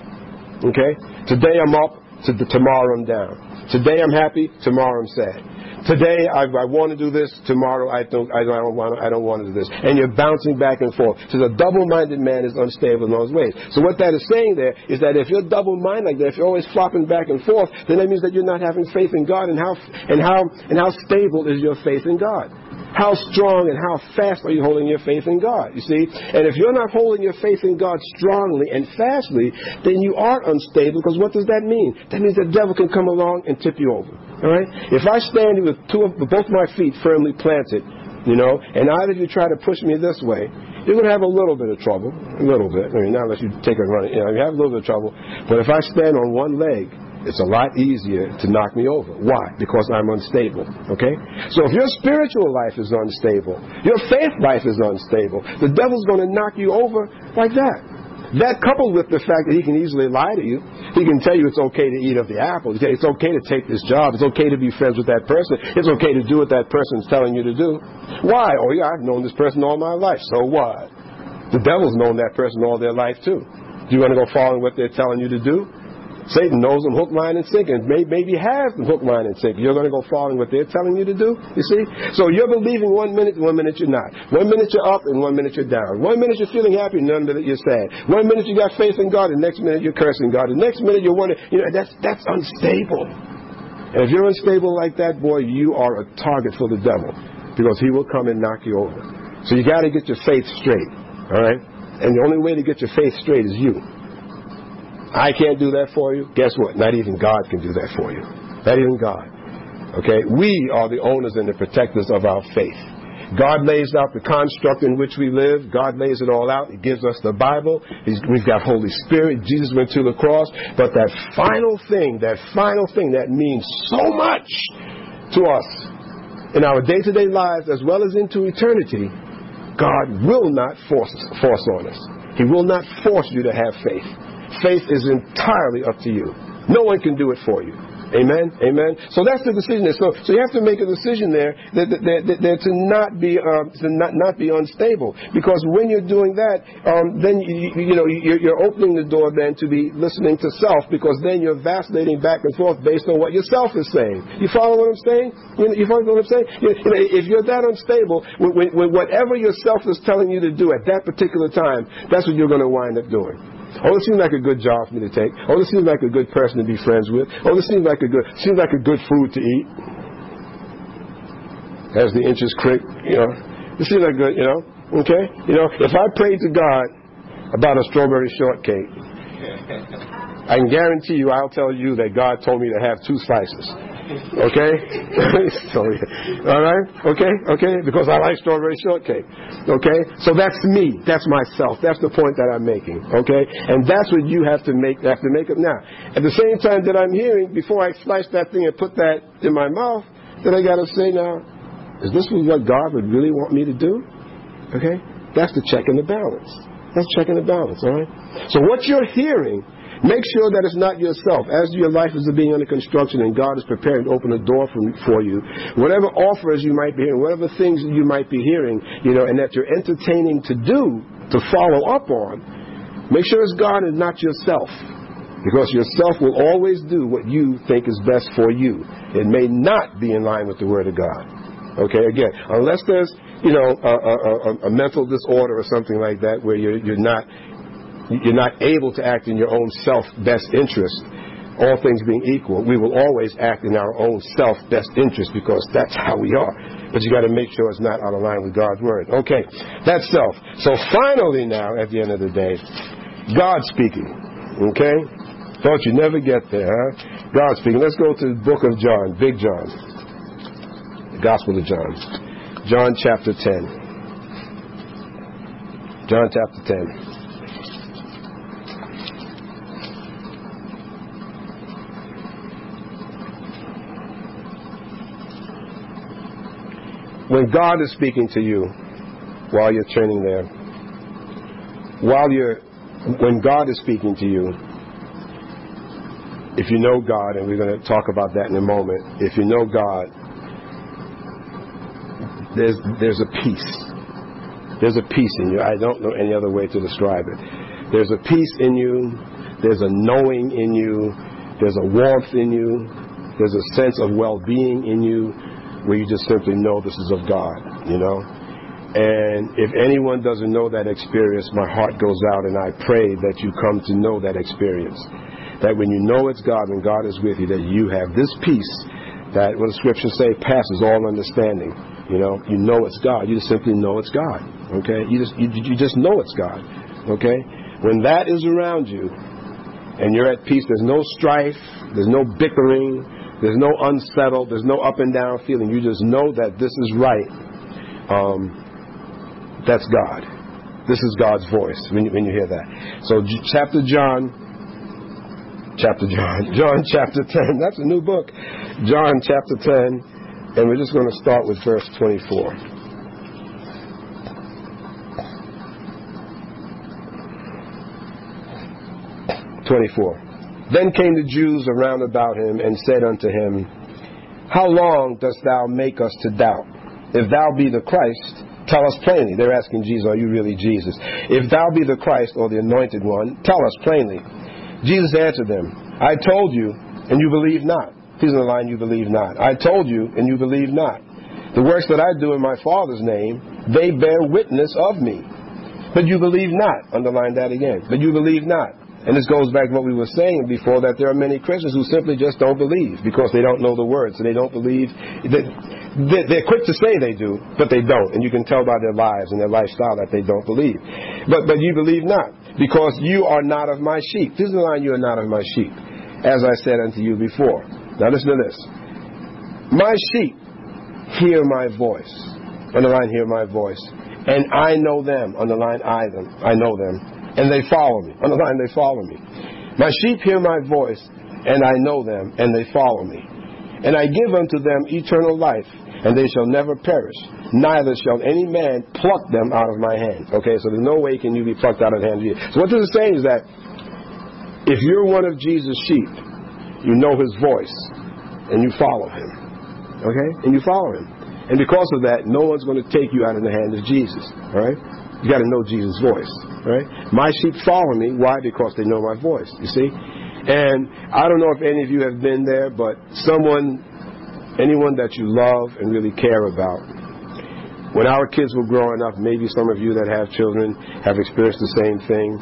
Okay? Today I'm up, to tomorrow I'm down. Today I'm happy, tomorrow I'm sad. Today I, I want to do this. Tomorrow I don't. I don't want. I don't want to do this. And you're bouncing back and forth. So the double-minded man is unstable in those ways. So what that is saying there is that if you're double-minded like that, if you're always flopping back and forth, then that means that you're not having faith in God. And how and how and how stable is your faith in God? How strong and how fast are you holding your faith in God? You see? And if you're not holding your faith in God strongly and fastly, then you are unstable because what does that mean? That means the devil can come along and tip you over. All right? If I stand with two of both my feet firmly planted, you know, and either you try to push me this way, you're going to have a little bit of trouble. A little bit. I mean, not unless you take a run. You know, you have a little bit of trouble. But if I stand on one leg, it's a lot easier to knock me over. Why? Because I'm unstable. Okay? So if your spiritual life is unstable, your faith life is unstable, the devil's going to knock you over like that. That coupled with the fact that he can easily lie to you, he can tell you it's okay to eat of the apple. It's okay to take this job. It's okay to be friends with that person. It's okay to do what that person's telling you to do. Why? Oh, yeah, I've known this person all my life. So what? The devil's known that person all their life, too. Do you want to go following what they're telling you to do? Satan knows them hook, line, and sinker, and may, maybe has them hook, line, and sinker. You're going to go following what they're telling you to do, you see? So you're believing one minute, one minute you're not. One minute you're up, and one minute you're down. One minute you're feeling happy, and another minute you're sad. One minute you got faith in God, and next minute you're cursing God. The next minute you're wondering, you know, that's, that's unstable. And if you're unstable like that, boy, you are a target for the devil because he will come and knock you over. So you got to get your faith straight, all right? And the only way to get your faith straight is you. I can't do that for you. Guess what? Not even God can do that for you. Not even God. Okay? We are the owners and the protectors of our faith. God lays out the construct in which we live. God lays it all out. He gives us the Bible. He's, we've got Holy Spirit. Jesus went to the cross. But that final thing, that final thing that means so much to us in our day to day lives as well as into eternity, God will not force, force on us. He will not force you to have faith. Faith is entirely up to you. No one can do it for you. Amen. Amen. So that's the decision. There. So, so you have to make a decision there that, that, that, that to not be uh, to not not be unstable. Because when you're doing that, um, then you, you know you're, you're, opening the door then to be listening to self. Because then you're vacillating back and forth based on what yourself is saying. You follow what I'm saying? You, know, you follow what I'm saying? You know, if you're that unstable, when, when, when whatever yourself is telling you to do at that particular time, that's what you're going to wind up doing. Oh, this seems like a good job for me to take. Oh, this seems like a good person to be friends with. Oh, this seems like a good seems like a good food to eat. As the inches creep, you know. This seems like good, you know. Okay? You know, if I prayed to God about a strawberry shortcake, I can guarantee you I'll tell you that God told me to have two slices. Okay? Sorry. All right? Okay? Okay? Because I like strawberry shortcake. Okay? So that's me. That's myself. That's the point that I'm making. Okay? And that's what you have to make have to make up now. At the same time that I'm hearing, before I slice that thing and put that in my mouth, then I gotta say now, is this what God would really want me to do? Okay? That's the check and the balance. That's checking the balance, all right? So what you're hearing Make sure that it's not yourself. As your life is being under construction and God is preparing to open a door for, you, whatever offers you might be hearing, whatever things you might be hearing, you know, and that you're entertaining to do, to follow up on, make sure it's God and not yourself. Because yourself will always do what you think is best for you. It may not be in line with the Word of God. Okay, again, unless there's, you know, a, a, a, a mental disorder or something like that where you're, you're not you're not able to act in your own self best interest, all things being equal, we will always act in our own self best interest because that's how we are. But you got to make sure it's not out of line with God's word. Okay, that's self. So finally, now at the end of the day, God speaking. Okay, thought you'd never get there, huh? God speaking. Let's go to the book of John, Big John, the Gospel of John, John chapter ten. John chapter ten. When God is speaking to you while you're turning there, while you're, when God is speaking to you, if you know God, and we're going to talk about that in a moment, if you know God, there's, there's a peace. There's a peace in you. I don't know any other way to describe it. There's a peace in you. There's a knowing in you. There's a warmth in you. There's a sense of well being in you where you just simply know this is of God, you know? And if anyone doesn't know that experience, my heart goes out and I pray that you come to know that experience. That when you know it's God and God is with you, that you have this peace that what the scriptures say passes all understanding. You know, you know it's God. You just simply know it's God. Okay? You just you, you just know it's God. Okay? When that is around you and you're at peace, there's no strife, there's no bickering, there's no unsettled, there's no up and down feeling. You just know that this is right. Um, that's God. This is God's voice when you, when you hear that. So, chapter John, chapter John, John chapter 10. That's a new book. John chapter 10. And we're just going to start with verse 24. 24. Then came the Jews around about him and said unto him, How long dost thou make us to doubt? If thou be the Christ, tell us plainly. They're asking Jesus, Are you really Jesus? If thou be the Christ or the anointed one, tell us plainly. Jesus answered them, I told you, and you believe not. He's in the line, you believe not. I told you, and you believe not. The works that I do in my Father's name, they bear witness of me. But you believe not. Underline that again. But you believe not. And this goes back to what we were saying before that there are many Christians who simply just don't believe because they don't know the words and they don't believe. That they're quick to say they do, but they don't. And you can tell by their lives and their lifestyle that they don't believe. But, but you believe not because you are not of my sheep. This is the line, you are not of my sheep, as I said unto you before. Now listen to this. My sheep hear my voice. Underline, hear my voice. And I know them. Underline, I them. I know them and they follow me. Underline, they follow me. My sheep hear my voice, and I know them, and they follow me. And I give unto them eternal life, and they shall never perish, neither shall any man pluck them out of my hand. Okay, so there's no way can you be plucked out of the hand of Jesus. So what this is saying is that if you're one of Jesus' sheep, you know his voice, and you follow him. Okay? And you follow him. And because of that, no one's going to take you out of the hand of Jesus. All right? You got to know Jesus' voice. Right? My sheep follow me. Why? Because they know my voice. You see? And I don't know if any of you have been there, but someone, anyone that you love and really care about, when our kids were growing up, maybe some of you that have children have experienced the same thing.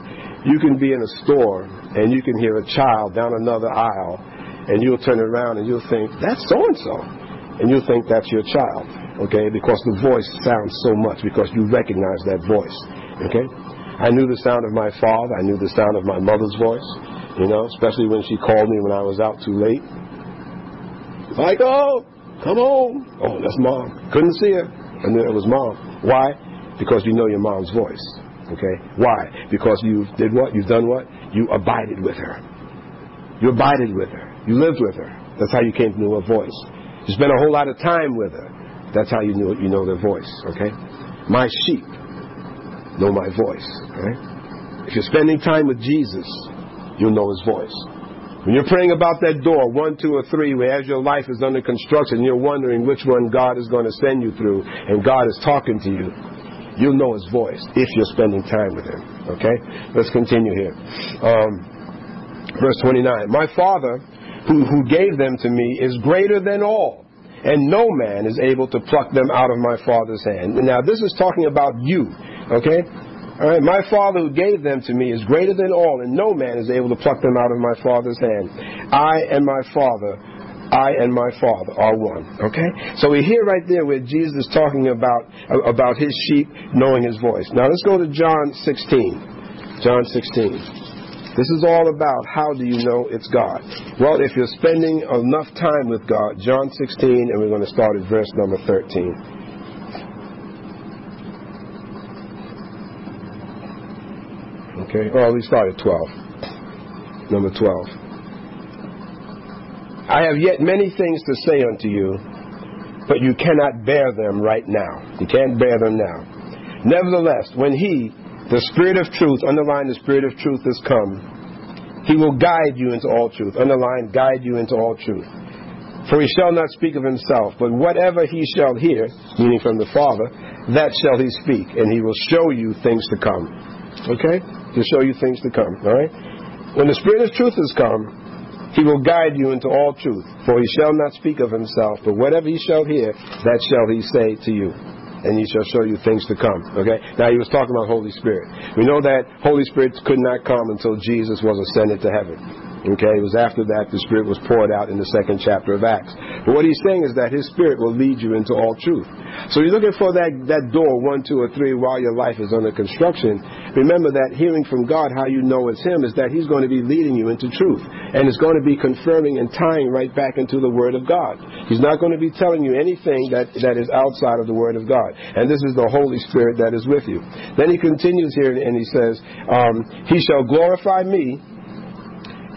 You can be in a store and you can hear a child down another aisle, and you'll turn around and you'll think, that's so and so. And you'll think that's your child, okay? Because the voice sounds so much, because you recognize that voice, okay? I knew the sound of my father. I knew the sound of my mother's voice, you know, especially when she called me when I was out too late. Oh, come home. Oh, that's mom. Couldn't see her. And then it was mom. Why? Because you know your mom's voice. Okay? Why? Because you did what? You've done what? You abided with her. You abided with her. You lived with her. That's how you came to know her voice. You spent a whole lot of time with her. That's how you know you know their voice. Okay? My sheep know my voice. Right? If you're spending time with Jesus, you'll know his voice. When you're praying about that door, one, two, or three, where as your life is under construction, you're wondering which one God is going to send you through, and God is talking to you, you'll know his voice if you're spending time with him. Okay? Let's continue here. Um, verse 29. My Father, who, who gave them to me, is greater than all and no man is able to pluck them out of my Father's hand. Now, this is talking about you. Okay? All right, my Father who gave them to me is greater than all, and no man is able to pluck them out of my Father's hand. I and my Father, I and my Father are one. Okay? So we hear right there where Jesus is talking about about his sheep knowing his voice. Now let's go to John 16. John 16. This is all about how do you know it's God. Well, if you're spending enough time with God, John 16, and we're going to start at verse number 13. Okay? Or we start at 12. Number 12. I have yet many things to say unto you, but you cannot bear them right now. You can't bear them now. Nevertheless, when He, the Spirit of truth, underline the Spirit of truth, has come, He will guide you into all truth. Underline, guide you into all truth. For He shall not speak of Himself, but whatever He shall hear, meaning from the Father, that shall He speak, and He will show you things to come. Okay? to show you things to come. All right? When the Spirit of truth has come, he will guide you into all truth. For he shall not speak of himself, but whatever he shall hear, that shall he say to you. And he shall show you things to come. Okay? Now he was talking about Holy Spirit. We know that Holy Spirit could not come until Jesus was ascended to heaven. Okay, it was after that the Spirit was poured out in the second chapter of Acts. But what he's saying is that his Spirit will lead you into all truth. So you're looking for that, that door, one, two, or three, while your life is under construction. Remember that hearing from God, how you know it's Him, is that He's going to be leading you into truth. And it's going to be confirming and tying right back into the Word of God. He's not going to be telling you anything that, that is outside of the Word of God. And this is the Holy Spirit that is with you. Then he continues here and he says, um, He shall glorify me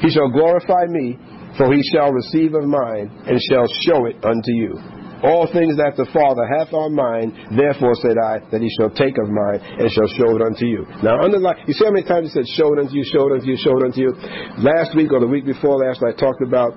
he shall glorify me, for he shall receive of mine, and shall show it unto you. All things that the Father hath are mine, therefore said I, that he shall take of mine, and shall show it unto you. Now, underline, you see how many times he said, show it unto you, show it unto you, show it unto you? Last week, or the week before last, I talked about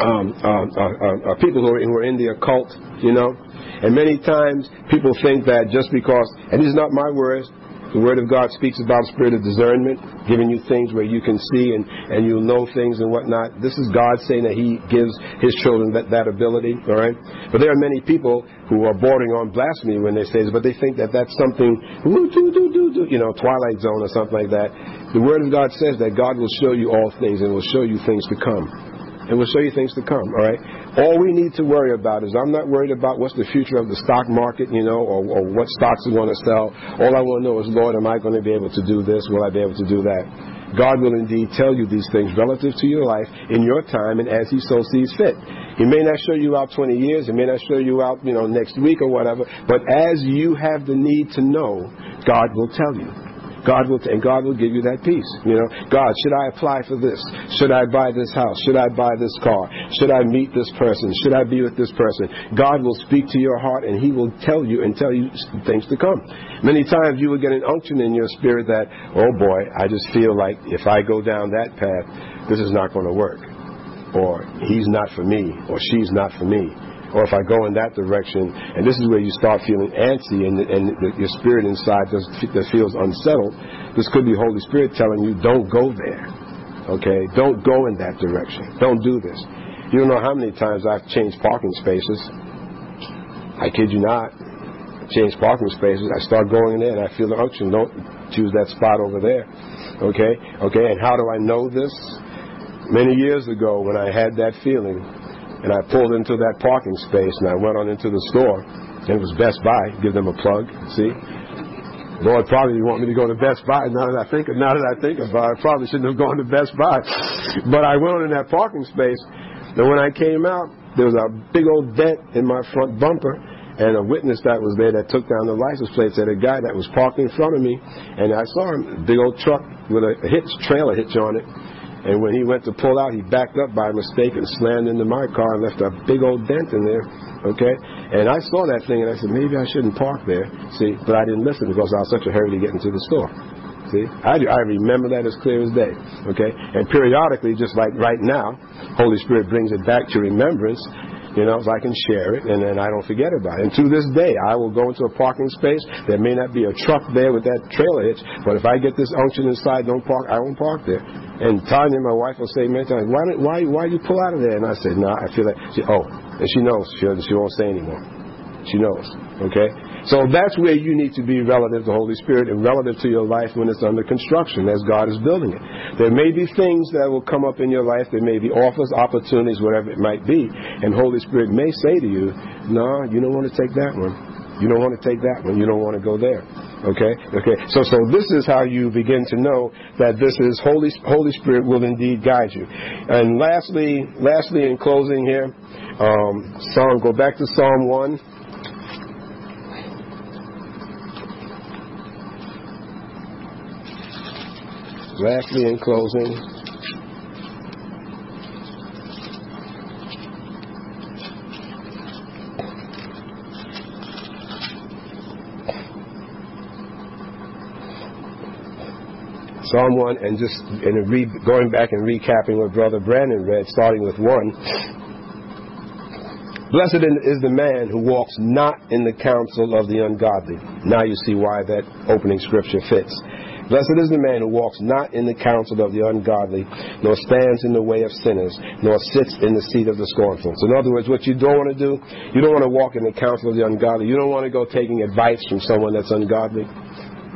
um, uh, uh, uh, people who are, who are in the occult, you know. And many times people think that just because, and these are not my words, The Word of God speaks about spirit of discernment, giving you things where you can see and, and you'll know things and whatnot. This is God saying that He gives His children that, that ability, all right? But there are many people who are bordering on blasphemy when they say this, but they think that that's something, you know, Twilight Zone or something like that. The Word of God says that God will show you all things and will show you things to come and we'll show you things to come. All right. All we need to worry about is I'm not worried about what's the future of the stock market, you know, or, or what stocks are going to sell. All I want to know is, Lord, am I going to be able to do this? Will I be able to do that? God will indeed tell you these things relative to your life in your time and as He so sees fit. He may not show you out 20 years. He may not show you out, you know, next week or whatever. But as you have the need to know, God will tell you. God will, and God will give you that peace. You know, God, should I apply for this? Should I buy this house? Should I buy this car? Should I meet this person? Should I be with this person? God will speak to your heart and He will tell you and tell you things to come. Many times you will get an unction in your spirit that, oh boy, I just feel like if I go down that path, this is not going to work. Or he's not for me, or she's not for me or if I go in that direction, and this is where you start feeling antsy and, and the, your spirit inside that feels unsettled, this could be Holy Spirit telling you, don't go there. Okay? Don't go in that direction. Don't do this. You don't know how many times I've changed parking spaces. I kid you not. Change parking spaces. I start going in there and I feel the unction. Don't choose that spot over there. Okay? Okay, and how do I know this? Many years ago when I had that feeling, and I pulled into that parking space and I went on into the store. And it was Best Buy. Give them a plug. See? Lord probably you want me to go to Best Buy. Now that I think, now that I think about it, I probably shouldn't have gone to Best Buy. But I went on in that parking space, and when I came out, there was a big old dent in my front bumper, and a witness that was there that took down the license plate said a guy that was parked in front of me, and I saw him, big old truck with a hitch, trailer hitch on it, and when he went to pull out, he backed up by mistake and slammed into my car and left a big old dent in there. Okay? And I saw that thing and I said, maybe I shouldn't park there. See? But I didn't listen because I was such a hurry to get into the store. See? I, I remember that as clear as day. Okay? And periodically, just like right now, Holy Spirit brings it back to remembrance you know, so I can share it and then I don't forget about it. And to this day, I will go into a parking space. There may not be a truck there with that trailer hitch, but if I get this unction inside, don't park, I won't park there. And Tanya, my wife, will say many times, why, why, why you pull out of there? And I said, no, nah, I feel like, she, oh, and she knows. She, she won't say anymore. She knows. Okay? So that's where you need to be relative to the Holy Spirit and relative to your life when it's under construction as God is building it. There may be things that will come up in your life. There may be offers, opportunities, whatever it might be. And Holy Spirit may say to you, no, you don't want to take that one. You don't want to take that one. You don't want to go there. Okay? Okay. So, so this is how you begin to know that this is Holy, Holy Spirit will indeed guide you. And lastly, lastly in closing here, um, Psalm, go back to Psalm 1. Lastly, in closing, Psalm 1, and just re, going back and recapping what Brother Brandon read, starting with 1. Blessed is the man who walks not in the counsel of the ungodly. Now you see why that opening scripture fits. Blessed is the man who walks not in the counsel of the ungodly, nor stands in the way of sinners, nor sits in the seat of the scornful. So in other words, what you don't want to do, you don't want to walk in the counsel of the ungodly. You don't want to go taking advice from someone that's ungodly.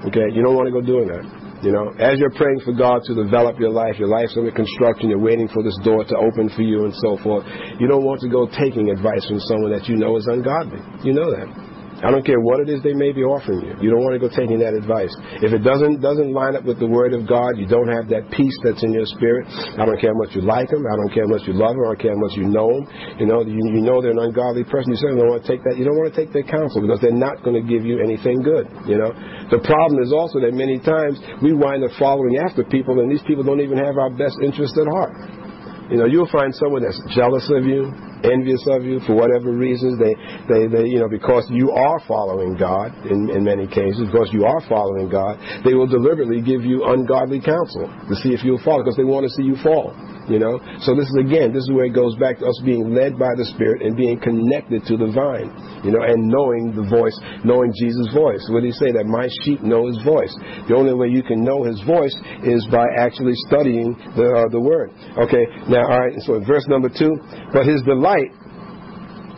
Okay? You don't want to go doing that. You know, as you're praying for God to develop your life, your life's under construction, you're waiting for this door to open for you and so forth. You don't want to go taking advice from someone that you know is ungodly. You know that. I don't care what it is they may be offering you. You don't want to go taking that advice. If it doesn't doesn't line up with the Word of God, you don't have that peace that's in your spirit. I don't care how much you like them. I don't care how much you love them. I don't care how much you know them. You know, you, you know they're an ungodly person. You certainly don't want to take that. You don't want to take their counsel because they're not going to give you anything good. You know, the problem is also that many times we wind up following after people, and these people don't even have our best interest at heart. You know, you'll find someone that's jealous of you, envious of you for whatever reasons. They, they, they you know, because you are following God in, in many cases, because you are following God, they will deliberately give you ungodly counsel to see if you'll fall, because they want to see you fall. You know? So this is again, this is where it goes back to us being led by the Spirit and being connected to the vine. You know, and knowing the voice, knowing Jesus' voice. What did he say? That my sheep know his voice. The only way you can know his voice is by actually studying the uh, the word. Okay, now all right, so verse number two, but his delight,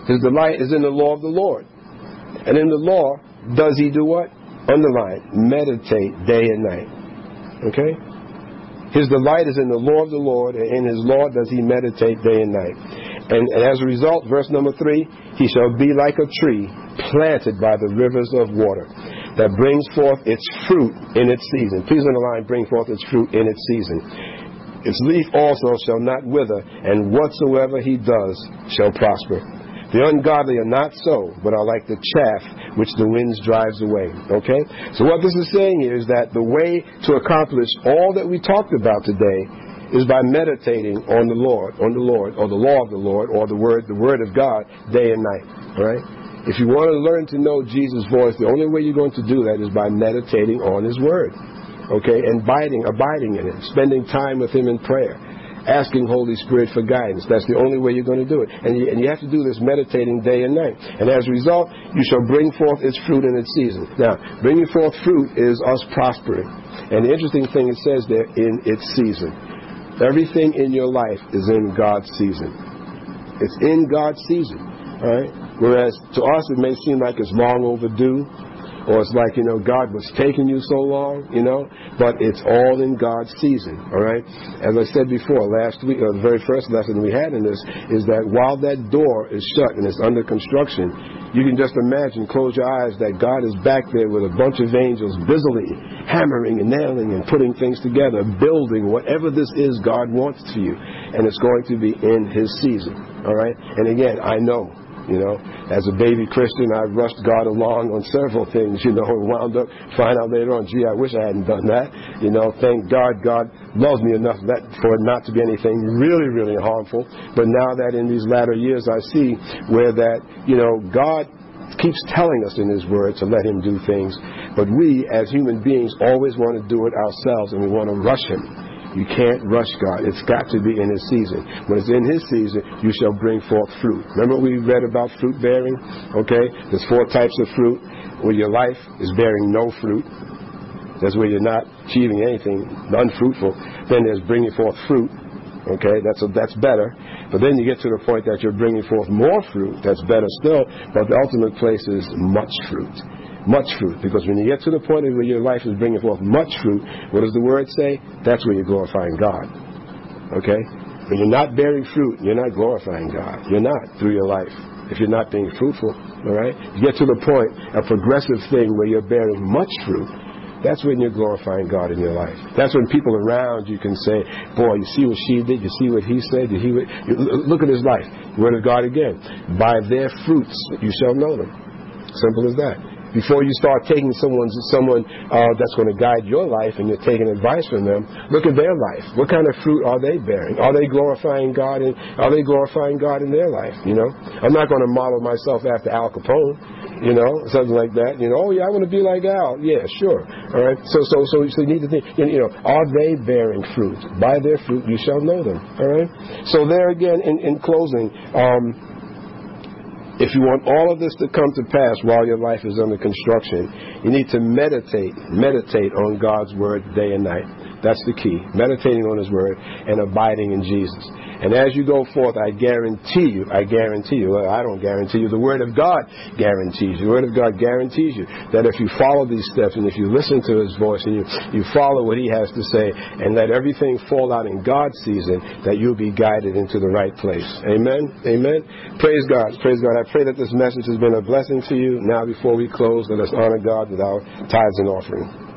his delight is in the law of the Lord. And in the law, does he do what? Underline, meditate day and night. Okay? His delight is in the law of the Lord, and in his law does he meditate day and night. And, and, as a result, verse number three, he shall be like a tree planted by the rivers of water that brings forth its fruit in its season. Please underline, bring forth its fruit in its season. Its leaf also shall not wither, and whatsoever he does shall prosper. The ungodly are not so, but are like the chaff which the winds drives away. Okay? So what this is saying is that the way to accomplish all that we talked about today is by meditating on the Lord, on the Lord, or the law of the Lord, or the word, the word of God, day and night. Right? If you want to learn to know Jesus' voice, the only way you're going to do that is by meditating on His Word, okay, and abiding, abiding in it, spending time with Him in prayer, asking Holy Spirit for guidance. That's the only way you're going to do it, and you, and you have to do this meditating day and night. And as a result, you shall bring forth its fruit in its season. Now, bringing forth fruit is us prospering, and the interesting thing it says there in its season. Everything in your life is in God's season. It's in God's season. All right? Whereas to us it may seem like it's long overdue, or it's like, you know, God was taking you so long, you know, but it's all in God's season, all right? As I said before, last week, or the very first lesson we had in this, is that while that door is shut and it's under construction, you can just imagine, close your eyes, that God is back there with a bunch of angels busily hammering and nailing and putting things together, building whatever this is God wants for you. And it's going to be in His season, all right? And again, I know you know, as a baby Christian, I rushed God along on several things, you know, and wound up find out later on, gee, I wish I hadn't done that. You know, thank God God loves me enough that for it not to be anything really, really harmful. But now that in these latter years I see where that, you know, God keeps telling us in His Word to let Him do things, but we as human beings always want to do it ourselves and we want to rush Him. You can't rush God. It's got to be in His season. When it's in His season, you shall bring forth fruit. Remember what we read about fruit bearing? Okay? There's four types of fruit. Where your life is bearing no fruit. That's where you're not achieving anything, unfruitful. Then there's bringing forth fruit. Okay, that's a, that's better. But then you get to the point that you're bringing forth more fruit. That's better still. But the ultimate place is much fruit much fruit. Because when you get to the point where your life is bringing forth much fruit, what does the word say? That's where you're glorifying God. Okay? When you're not bearing fruit, you're not glorifying God. You're not through your life. If you're not being fruitful, all right? You get to the point, a progressive thing where you're bearing much fruit. That's when you're glorifying God in your life. That's when people around you can say, "Boy, you see what she did. You see what he said. Did he? Look at his life." Word of God again. By their fruits you shall know them. Simple as that before you start taking someone's someone uh, that's going to guide your life and you're taking advice from them, look at their life. What kind of fruit are they bearing? Are they glorifying God? In, are they glorifying God in their life? You know, I'm not going to model myself after Al Capone. You know, something like that. You know, oh yeah, I want to be like Al. Yeah, sure. All right. So, so, so, so you need to think. You know, are they bearing fruit? By their fruit you shall know them. All right. So there again, in, in closing. Um, if you want all of this to come to pass while your life is under construction, you need to meditate, meditate on God's word day and night. That's the key. Meditating on His Word and abiding in Jesus. And as you go forth, I guarantee you, I guarantee you, I don't guarantee you, the Word of God guarantees you. The Word of God guarantees you that if you follow these steps and if you listen to His voice and you, you follow what He has to say and let everything fall out in God's season, that you'll be guided into the right place. Amen? Amen? Praise God. Praise God. I pray that this message has been a blessing to you. Now, before we close, let us honor God with our tithes and offering.